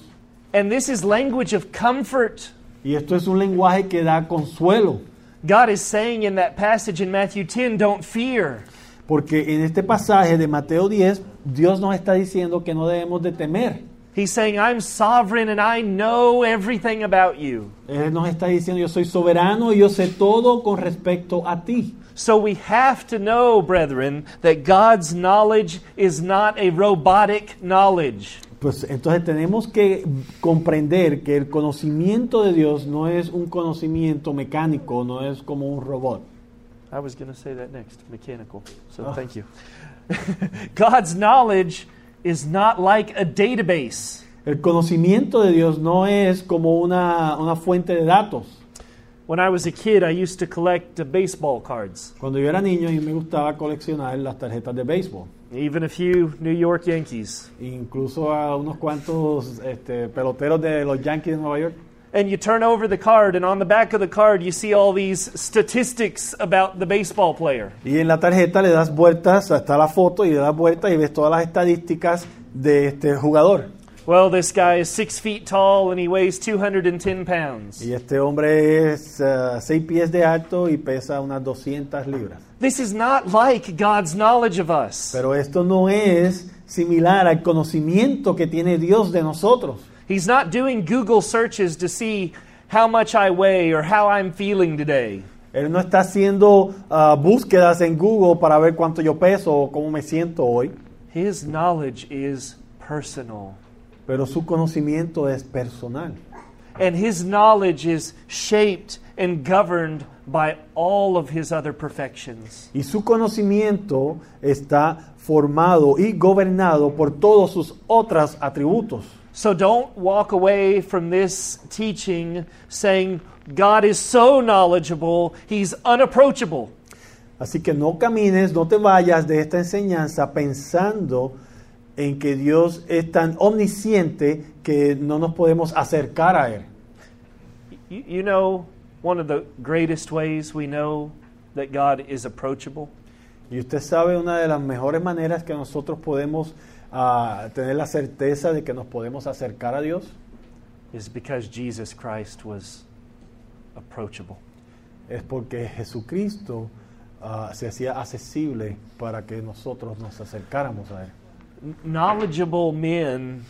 And this is language of comfort. Y esto es un lenguaje que da consuelo. God is saying in that passage in Matthew 10, don't fear. Porque en este pasaje de Mateo 10, Dios nos está diciendo que no debemos de temer. He's saying, I'm sovereign and I know everything about you. Él nos está diciendo, yo soy soberano y yo sé todo con respecto a ti. So we have to know, brethren, that God's knowledge is not a robotic knowledge. Pues entonces tenemos que comprender que el conocimiento de Dios no es un conocimiento mecánico, no es como un robot. I was going to say that next, mechanical. So Oh. thank you. <laughs> God's knowledge is not like a database. El conocimiento de Dios no es como una, una fuente de datos. When I was a kid, I used to collect uh, baseball cards, Cuando yo era niño, mí me gustaba coleccionar las tarjetas de béisbol. even a few New York Yankees. Incluso a unos cuantos este, peloteros de los Yankees de Nueva York. And you turn over the card, and on the back of the card, you see all these statistics about the baseball player. Y en la tarjeta le das vueltas, está la foto y le das vueltas y ves todas las estadísticas de este jugador. Well, this guy is six feet tall and he weighs 210 pounds. Y este hombre es eh, 6 pies de alto y pesa unas 200 libras. This is not like God's knowledge of us. Pero esto no es similar al conocimiento que tiene Dios de nosotros. He's not doing Google searches to see how much I weigh or how I'm feeling today. Él no está haciendo ah, búsquedas en Google para ver cuánto yo peso o cómo me siento hoy, His knowledge is personal. pero su conocimiento es personal. And his knowledge is shaped and governed by all of his other perfections. Y su conocimiento está formado y gobernado por todos sus otros atributos. So don't walk away from this teaching saying, God is so knowledgeable, He's unapproachable. Así que no camines, no te vayas de esta enseñanza pensando en que Dios es tan omnisciente que no nos podemos acercar a Él. You, you know, one of the greatest ways we know that God is approachable Y usted sabe una de las mejores maneras que nosotros podemos ah, tener la certeza de que nos podemos acercar a Dios is because Jesus Christ was approachable. es porque Jesucristo ah, se hacía accesible para que nosotros nos acercáramos a Él. Knowledgeable men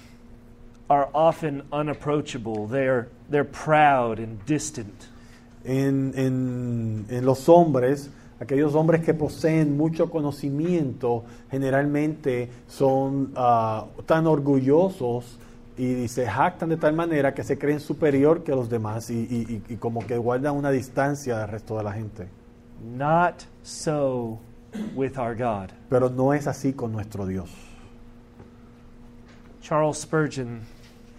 are often unapproachable. They're, they're proud and distant. En, en- en los hombres, aquellos hombres que poseen mucho conocimiento, generalmente son ah, tan orgullosos y se jactan de tal manera que se creen superior que los demás y, y- y- y como que guardan una distancia del resto de la gente. Not so with our God. Pero no es así con nuestro Dios. Charles Spurgeon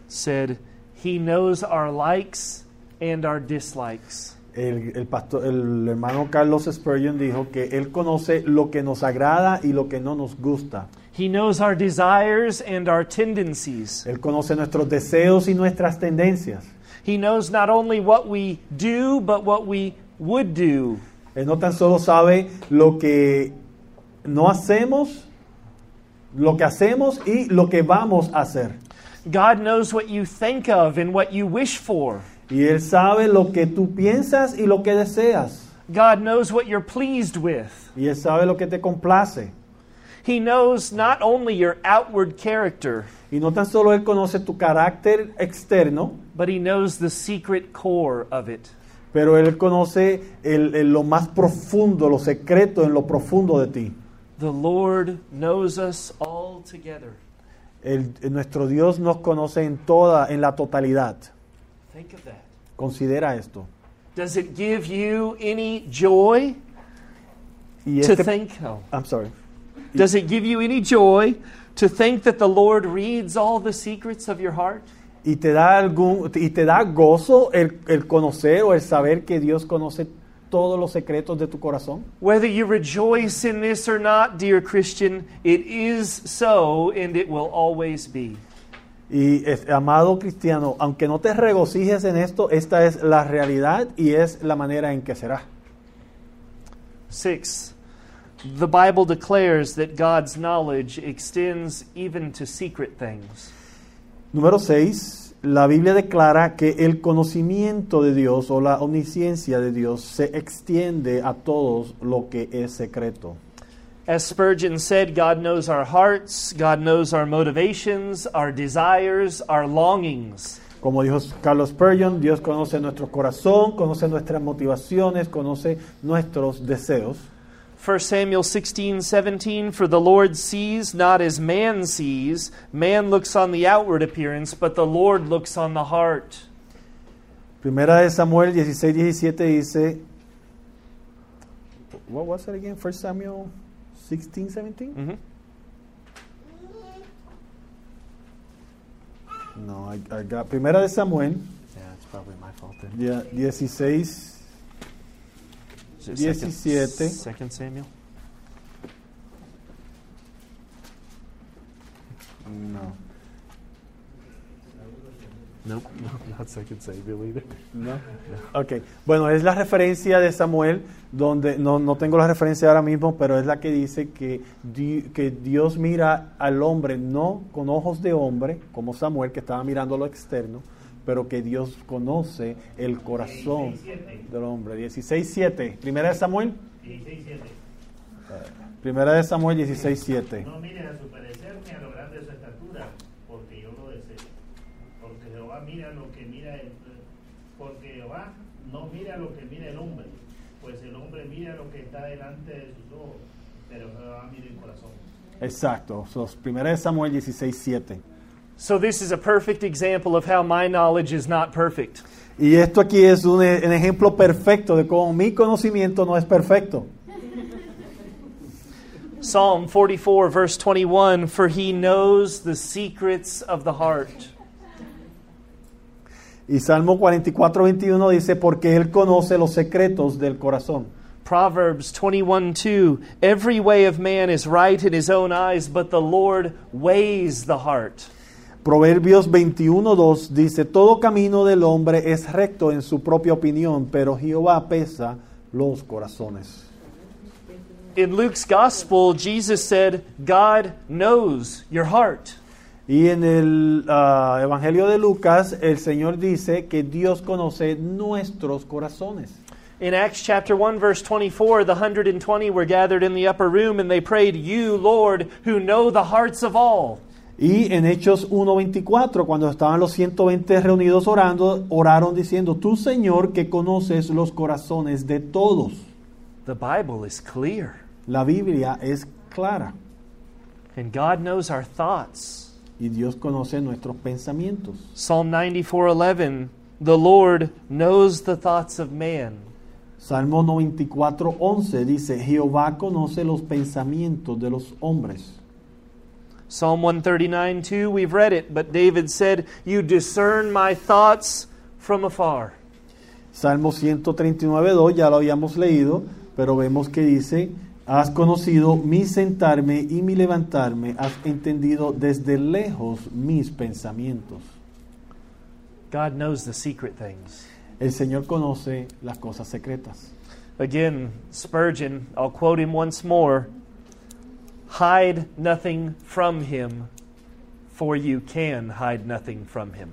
said, He knows our likes and our dislikes. El, el pastor, el hermano Carlos Spurgeon dijo que él conoce lo que nos agrada y lo que no nos gusta. He knows our desires and our tendencies. Él conoce nuestros deseos y nuestras tendencias. He knows not only what we do, but what we would do. Él no tan solo sabe lo que no hacemos, lo que hacemos y lo que vamos a hacer. God knows what you think of and what you wish for. Y Él sabe lo que tú piensas y lo que deseas. God knows what you're pleased with. Y Él sabe lo que te complace. He knows not only your outward character, Y no tan solo Él conoce tu carácter externo, but He knows the secret core of it. pero Él conoce el- el- lo más profundo, lo secreto en lo profundo de ti. The Lord knows us all together. El- nuestro Dios nos conoce en toda, en la totalidad. Think of that. Considera esto. Does it give you any joy Y to think? Oh. I'm sorry. Does it give you any joy to think that the Lord reads all the secrets of your heart? y te da algún y te da gozo el, el conocer o el saber que Dios conoce todos los secretos de tu corazón. Whether you rejoice in this or not, dear Christian, it is so and it will always be. Y es- amado cristiano, aunque no te regocijes en esto, esta es la realidad y es la manera en que será. Six, the Bible declares that God's knowledge extends even to secret things. Número 6, la Biblia declara que el conocimiento de Dios o la omnisciencia de Dios se extiende a todos lo que es secreto. As Spurgeon said, God knows our hearts, God knows our motivations, our desires, our longings. Como dijo Carlos Spurgeon, Dios conoce nuestro corazón, conoce nuestras motivaciones, conoce nuestros deseos. 1 Samuel 16, 17, for the Lord sees not as man sees. Man looks on the outward appearance, but the Lord looks on the heart. Primera de Samuel 16, 17 dice, what was it again? 1 Samuel 16, 17? Mhm. No, I, I got, Primera de Samuel Yeah, it's probably my fault then. ya- 16, Is it second- 17. Second Samuel? no, Nope, no, not second Samuel either. no. Ok, bueno, es la referencia de Samuel, donde no, no tengo la referencia ahora mismo, pero es la que dice que, di- que Dios mira al hombre no con ojos de hombre, como Samuel que estaba mirando lo externo, pero que Dios conoce el corazón del hombre. 16.7, primera de Samuel, 16:7. primera de Samuel 16.7. No mires a su parecer ni a lo grande de su estatura, porque yo lo deseo. Porque Jehová mira lo que mira el, porque Jehová no mira lo que mira el hombre, pues el hombre mira lo que está delante de sus ojos, pero Jehová mira el corazón. Exacto, so, primera de Samuel 16.7. So, this is a perfect example of how my knowledge is not perfect. Y esto aquí es un, un ejemplo perfecto de cómo mi conocimiento no es perfecto. Psalm 44, verse 21 For he knows the secrets of the heart. Y Salmo 44, 21 dice, porque Él conoce los secretos del corazón. Proverbs 21 2 Every way of man is right in his own eyes, but the Lord weighs the heart. Proverbios 21, 2 dice, todo camino del hombre es recto en su propia opinión, pero Jehová pesa los corazones. In Luke's gospel, Jesus said, God knows your heart. Y en el ah, Evangelio de Lucas, el Señor dice que Dios conoce nuestros corazones. In Acts chapter 1 verse 24, the 120 were gathered in the upper room and they prayed, "You, Lord, who know the hearts of all." Y en Hechos 1.24, cuando estaban los 120 reunidos orando, oraron diciendo, tú Señor que conoces los corazones de todos. The Bible is clear. La Biblia es clara And God knows our thoughts. Y Dios conoce nuestros pensamientos. Psalm 94:11, "The Lord knows the thoughts of man." Salmo 94.11 dice, Jehová conoce los pensamientos de los hombres. Psalm 139:2, we've read it, but David said, "You discern my thoughts from afar." Salmo 139.2 ya lo habíamos leído, pero vemos que dice, has conocido mi sentarme y mi levantarme, has entendido desde lejos mis pensamientos. God knows the secret things. El Señor conoce las cosas secretas. Again, Spurgeon, I'll quote him once more hide nothing from him, for you can hide nothing from him.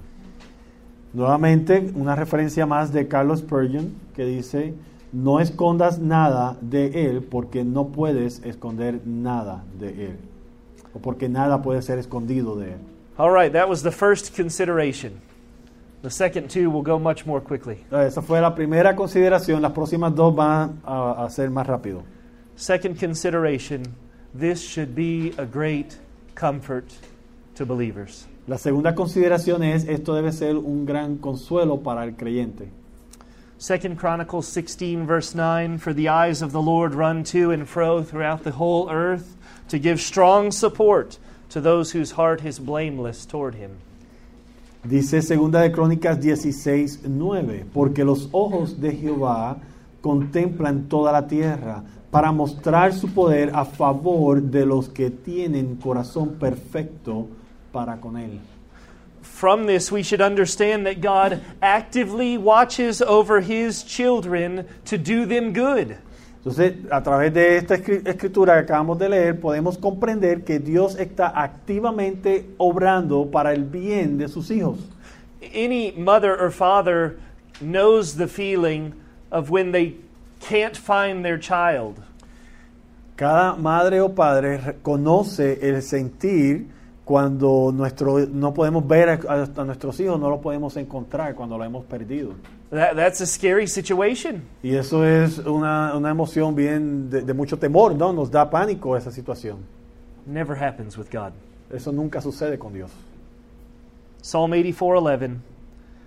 Nuevamente, una referencia más de Carlos Spurgeon que dice, no escondas nada de Él porque no puedes esconder nada de Él. O porque nada puede ser escondido de Él. All right, that was the first consideration. The second two will go much more quickly. Eh, Esa fue la primera consideración, las próximas dos van a, a ser más rápido. Second consideration this should be a great comfort to believers. La segunda consideración es, esto debe ser un gran consuelo para el creyente. Second Chronicles 16 verse 9 for the eyes of the Lord run to and fro throughout the whole earth to give strong support to those whose heart is blameless toward him. Dice segunda de Crónicas 16, 9, porque los ojos de Jehová contemplan toda la tierra para mostrar su poder a favor de los que tienen corazón perfecto para con él. From this, we should understand that God actively watches over his children to do them good. Entonces, a través de esta escritura que acabamos de leer, podemos comprender que Dios está activamente obrando para el bien de sus hijos. Any mother or father knows the feeling of when they can't find their child. Cada madre o padre conoce el sentir cuando nuestro, no podemos ver a, a nuestros hijos, no lo podemos encontrar cuando lo hemos perdido. That, that's a scary situation. Y eso es una, una emoción bien de, de mucho temor, ¿no? Nos da pánico esa situación. Never happens with God. Eso nunca sucede con Dios. Psalm 84:11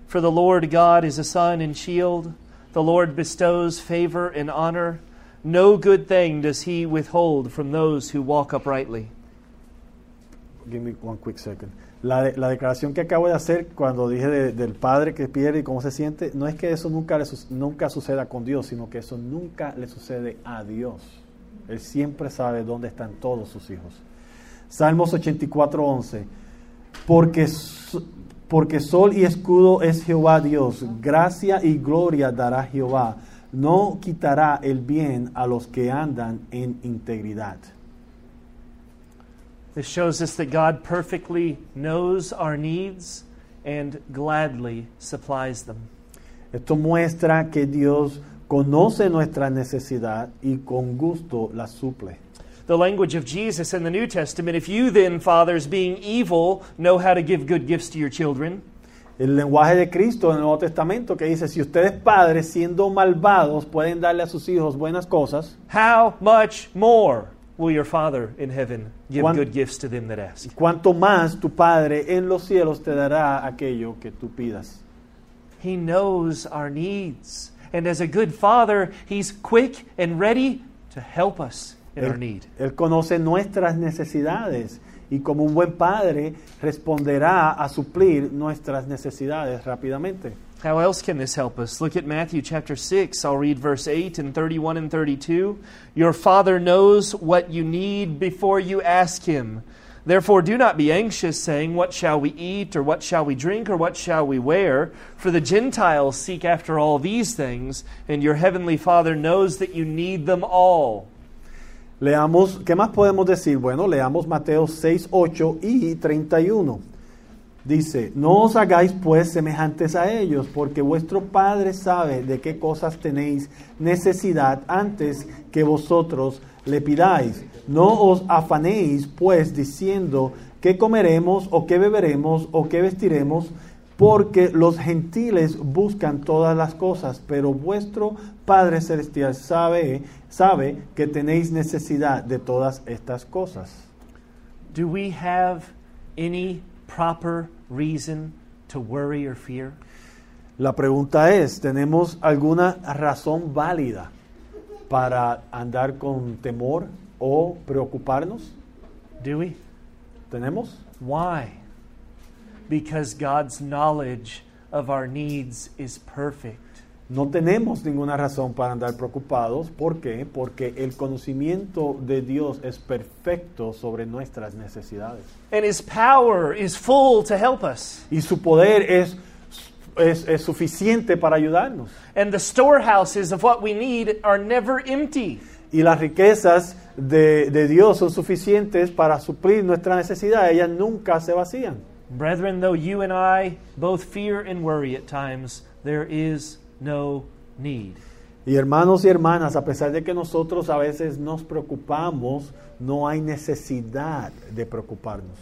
For the Lord God is a sun and shield the Lord bestows favor and honor no good thing does he withhold from those who walk uprightly Give me one quick second. La, de- la declaración que acabo de hacer cuando dije de- del padre que pierde y cómo se siente, no es que eso nunca, nunca suceda con Dios, sino que eso nunca le sucede a Dios. Él siempre sabe dónde están todos sus hijos. Salmos 84:11. Porque, so- porque sol y escudo es Jehová Dios, gracia y gloria dará Jehová. No quitará el bien a los que andan en integridad. This shows us that God perfectly knows our needs and gladly supplies them. Esto muestra que Dios conoce nuestra necesidad y con gusto la suple. The language of Jesus in the New Testament if you then, fathers, being evil, know how to give good gifts to your children, El lenguaje de Cristo en el Nuevo Testamento que dice, si ustedes padres siendo malvados pueden darle a sus hijos buenas cosas, how much more will your Father in heaven give good gifts to them that ask? cuanto más tu Padre en los cielos te dará aquello que tú pidas. He knows our needs. And as a good father, he's quick and ready to help us in our Él, need. Él conoce nuestras necesidades y como un buen padre responderá a suplir nuestras necesidades rápidamente. How else can this help us? Look at Matthew chapter 6. I'll read verse 8 and 31 and 32. Your Father knows what you need before you ask Him. Therefore, do not be anxious, saying, What shall we eat, or what shall we drink, or what shall we wear? For the Gentiles seek after all these things, and your heavenly Father knows that you need them all. Leamos, ¿qué más podemos decir? Bueno, leamos Mateo 6, 8 y 31. Dice, no os hagáis pues semejantes a ellos, porque vuestro Padre sabe de qué cosas tenéis necesidad antes que vosotros le pidáis. No os afanéis pues diciendo qué comeremos o qué beberemos o qué vestiremos, porque los gentiles buscan todas las cosas, pero vuestro Padre celestial sabe, sabe que tenéis necesidad de todas estas cosas. Do we have any proper reason to worry or fear? La pregunta es, ¿tenemos alguna razón válida para andar con temor o preocuparnos? Do we? ¿Tenemos? Why? Because God's knowledge of our needs is perfect. No tenemos ninguna razón para andar preocupados. ¿Por qué? Porque el conocimiento de Dios es perfecto sobre nuestras necesidades. And His power is full to help us. Y su poder es, es, es suficiente para ayudarnos. And the storehouses of what we need are never empty. Y las riquezas de, de Dios son suficientes para suplir nuestra necesidad. Ellas nunca se vacían. Brethren, though you and I both fear and worry at times, there is no need. Y hermanos y hermanas, a pesar de que nosotros a veces nos preocupamos, no hay necesidad de preocuparnos.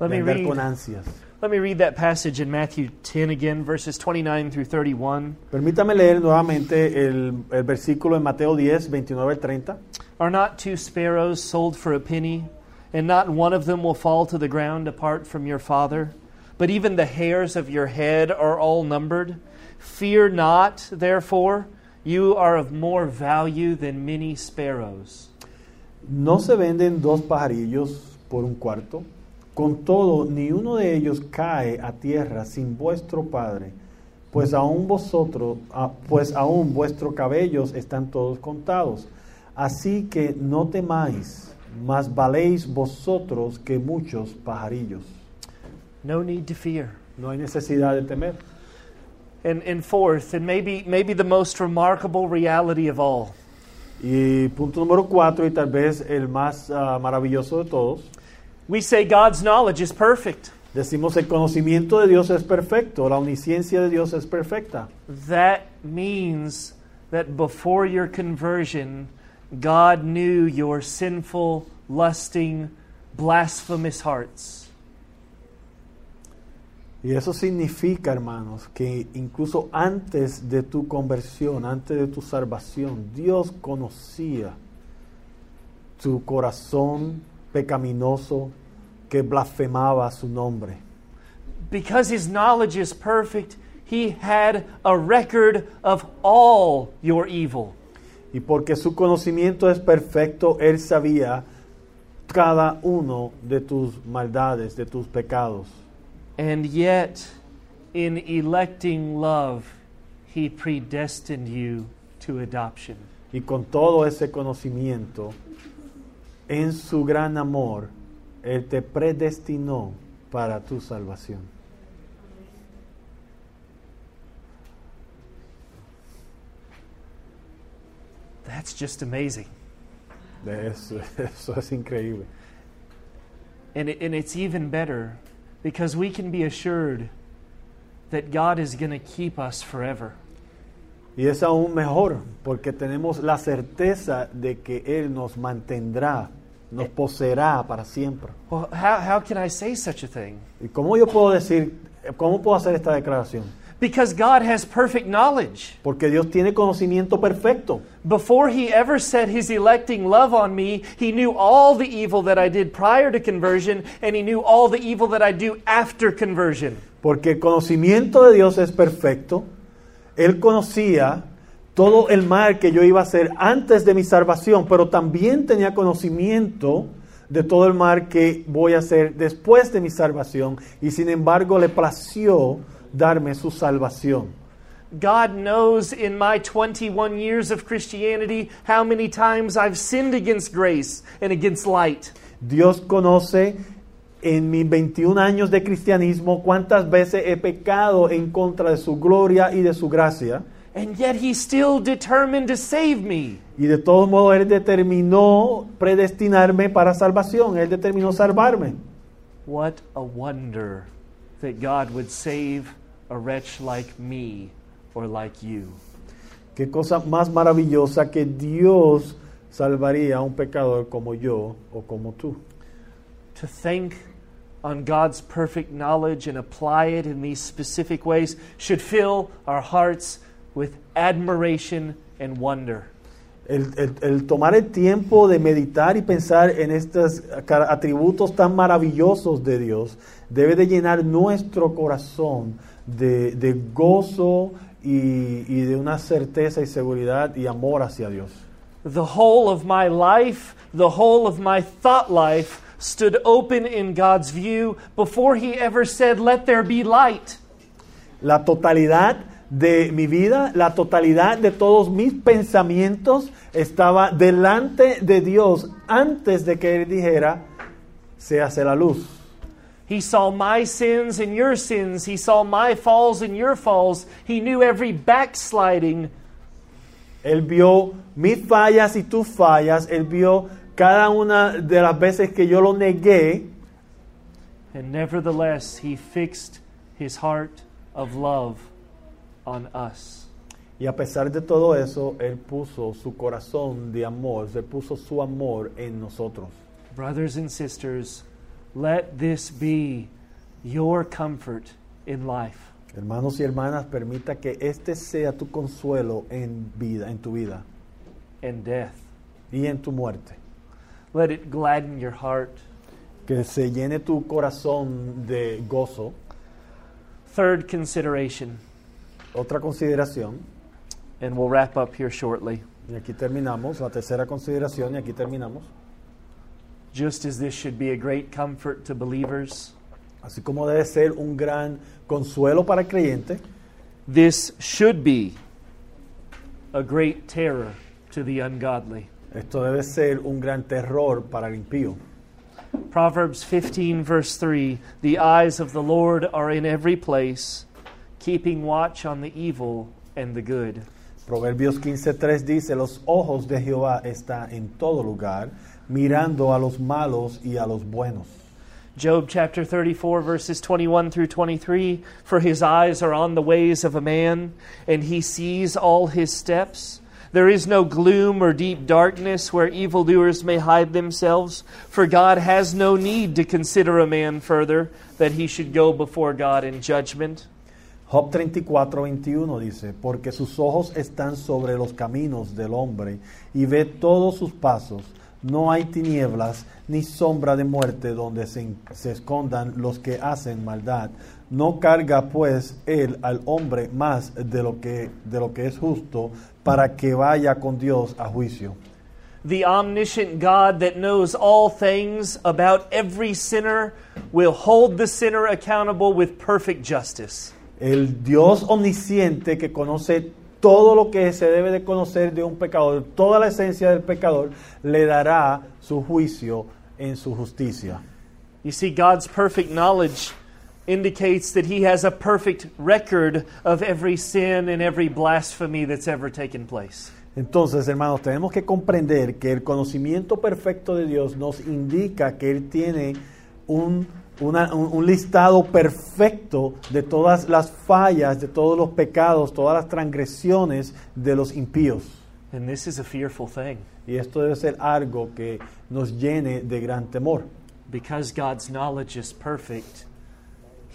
Let me read. con ansias. Let me read that passage in Matthew 10 again, verses 29 through 31. Permítame leer nuevamente el, el versículo en Mateo 10, 29 al 30. Are not two sparrows sold for a penny, and not one of them will fall to the ground apart from your Father? But even the hairs of your head are all numbered. Fear not, therefore, you are of more value than many sparrows. ¿No se venden dos pajarillos por un cuarto? Con todo, ni uno de ellos cae a tierra sin vuestro Padre, pues aún vosotros, ah, pues aún vuestros cabellos están todos contados. Así que no temáis, mas valéis vosotros que muchos pajarillos. No need to fear. No hay necesidad de temer. And, and fourth, and maybe, maybe the most remarkable reality of all, Y punto número cuatro, y tal vez el más ah, maravilloso de todos, we say God's knowledge is perfect. decimos el conocimiento de Dios es perfecto, la omnisciencia de Dios es perfecta. That means that before your conversion, God knew your sinful, lusting, blasphemous hearts. Y eso significa, hermanos, que incluso antes de tu conversión, antes de tu salvación, Dios conocía tu corazón pecaminoso que blasfemaba su nombre. Because his knowledge is perfect, he had a record of all your evil. Y porque su conocimiento es perfecto, Él sabía cada uno de tus maldades, de tus pecados. And yet, in electing love, he predestined you to adoption. Y con todo ese conocimiento, en su gran amor, Él te predestinó para tu salvación. That's just amazing. Eso, <laughs> eso es increíble. And, it, and it's even better because we can be assured that God is going to keep us forever. Y es aún mejor porque tenemos la certeza de que Él nos mantendrá, nos poseerá para siempre. Well, how, how can I say such a thing? ¿Y cómo yo puedo decir, cómo puedo hacer esta declaración? Because God has perfect knowledge. Porque Dios tiene conocimiento perfecto. Before he ever set his electing love on me, he knew all the evil that I did prior to conversion, and he knew all the evil that I do after conversion. Porque el conocimiento de Dios es perfecto. Él conocía todo el mal que yo iba a hacer antes de mi salvación, pero también tenía conocimiento de todo el mal que voy a hacer después de mi salvación y sin embargo le plació darme su salvación. God knows in my 21 years of Christianity how many times I've sinned against grace and against light. Dios conoce en mis 21 años de cristianismo cuántas veces he pecado en contra de su gloria y de su gracia. And yet He still determined to save me. Y de todos modos Él determinó predestinarme para salvación. Él determinó salvarme. What a wonder that God would save a wretch like me or like you. Qué cosa más maravillosa que Dios salvaría a un pecador como yo o como tú. To think on God's perfect knowledge and apply it in these specific ways should fill our hearts with admiration and wonder. El, el- el tomar el tiempo de meditar y pensar en estos atributos tan maravillosos de Dios debe de llenar nuestro corazón de, de gozo y, y de una certeza y seguridad y amor hacia Dios. The whole of my life, the whole of my thought life stood open in God's view before He ever said, Let there be light. La totalidad de mi vida, la totalidad de todos mis pensamientos estaba delante de Dios antes de que Él dijera, se hace la luz. He saw my sins and your sins. He saw my falls and your falls. He knew every backsliding. Él vio mis fallas y tus fallas. Él vio cada una de las veces que yo lo negué. And nevertheless, He fixed His heart of love on us. Y a pesar de todo eso, Él puso su corazón de amor, se puso su amor en nosotros. Brothers and sisters, let this be your comfort in life. Hermanos y hermanas, permita que este sea tu consuelo en vida, en tu vida and death. y en tu muerte. Let it gladden your heart. Que se llene tu corazón de gozo. Third consideration, Otra consideración, and we'll wrap up here shortly. y aquí terminamos, la tercera consideración, y aquí terminamos. Just as this should be a great comfort to believers, Así como debe ser un gran consuelo para el creyente, this should be a great terror to the ungodly. esto debe ser un gran terror para el impío. Proverbs 15, verse 3 The eyes of the Lord are in every place, keeping watch on the evil and the good. Proverbios 15:3 dice, los ojos de Jehová están en todo lugar, mirando a los malos y a los buenos. Job chapter 34, verses 21 through 23 For his eyes are on the ways of a man, and he sees all his steps. There is no gloom or deep darkness where evildoers may hide themselves, for God has no need to consider a man further, that he should go before God in judgment. Job 34, 21 dice, porque sus ojos están sobre los caminos del hombre y ve todos sus pasos. No hay tinieblas ni sombra de muerte donde se, se escondan los que hacen maldad. No carga pues él al hombre más de lo que, de lo que es justo para que vaya con Dios a juicio. The omniscient God that knows all things about every sinner will hold the sinner accountable with perfect justice. El Dios omnisciente que conoce todo lo que se debe de conocer de un pecador, toda la esencia del pecador, le dará su juicio en su justicia. You see, God's perfect knowledge indicates that He has a perfect record of every sin and every blasphemy that's ever taken place. Entonces, hermanos, tenemos que comprender que el conocimiento perfecto de Dios nos indica que Él tiene un, una- un- un listado perfecto de todas las fallas, de todos los pecados, todas las transgresiones de los impíos. And this is a fearful thing Y esto debe ser algo que nos llene de gran temor. because God's knowledge is perfect,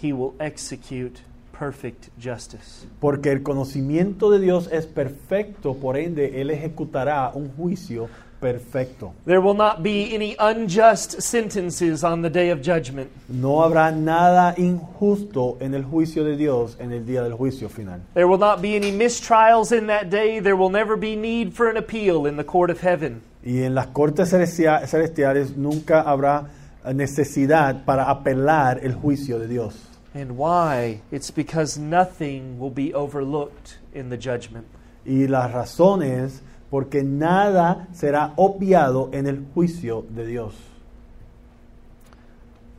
He will execute perfect justice. Porque el conocimiento de Dios es perfecto, por ende Él ejecutará un juicio perfecto. There will not be any unjust sentences on the day of judgment. No habrá nada injusto en el juicio de Dios en el día del juicio final. There will not be any mistrials in that day. There will never be need for an appeal in the court of heaven. Y en las cortes celestiales nunca habrá necesidad para apelar el juicio de Dios. And why? It's because nothing will be overlooked in the judgment. Y la razón es porque nada será obviado en el juicio de Dios.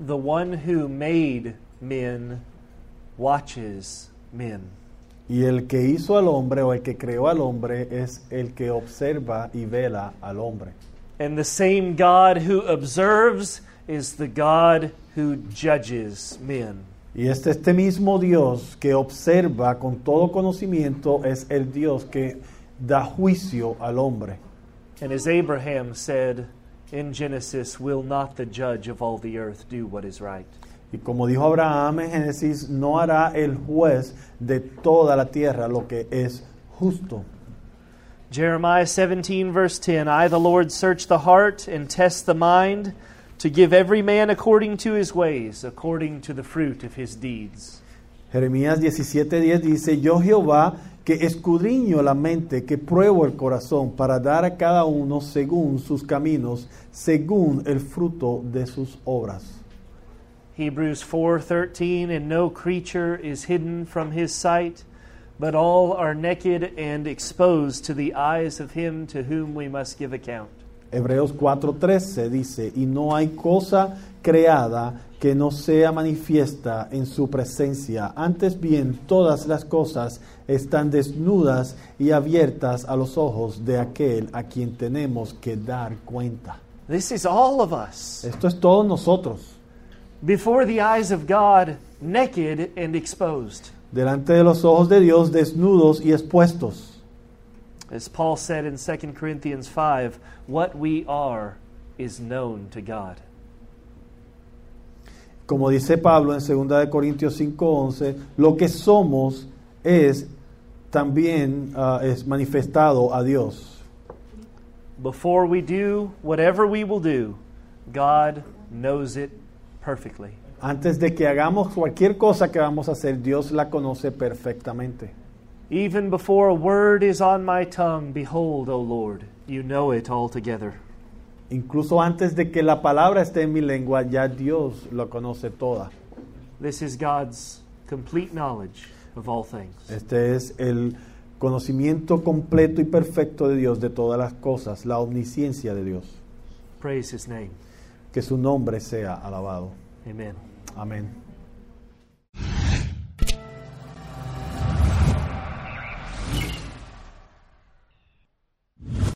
The one who made men watches men. Y el que hizo al hombre o el que creó al hombre es el que observa y vela al hombre. And the same God who observes is the God who judges men. Y este, este mismo Dios que observa con todo conocimiento es el Dios que da juicio al hombre. And as Abraham said in Genesis, will not the judge of all the earth do what is right? Y como dijo Abraham en Génesis, no hará el juez de toda la tierra lo que es justo. Jeremiah 17, verse 10 I, the Lord, search the heart and test the mind to give every man according to his ways, according to the fruit of his deeds. Jeremías 17:10 dice, yo Jehová que escudriño la mente, que pruebo el corazón para dar a cada uno según sus caminos, según el fruto de sus obras. Hebrews 4:13 and no creature is hidden from his sight but all are naked and exposed to the eyes of him to whom we must give account. Hebreos 4:13 dice, y no hay cosa creada que no sea manifiesta en su presencia. Antes bien, todas las cosas están desnudas y abiertas a los ojos de aquel a quien tenemos que dar cuenta. This is all of us Esto es todos nosotros, before the eyes of God, naked and exposed. delante de los ojos de Dios, desnudos y expuestos. As Paul said in 2 Corinthians 5, what we are is known to God. Como dice Pablo en 2 de Corintios 5:11, lo que somos es también ah, es manifestado a Dios. Before we do whatever we will do, God knows it perfectly. Antes de que hagamos cualquier cosa que vamos a hacer, Dios la conoce perfectamente. Even before a word is on my tongue, behold, O Lord, you know it altogether. Incluso antes de que la palabra esté en mi lengua, ya Dios la conoce toda. This is God's complete knowledge of all things. Este es el conocimiento completo y perfecto de Dios de todas las cosas, la omnisciencia de Dios. Praise his name. Que su nombre sea alabado. Amen. Amén.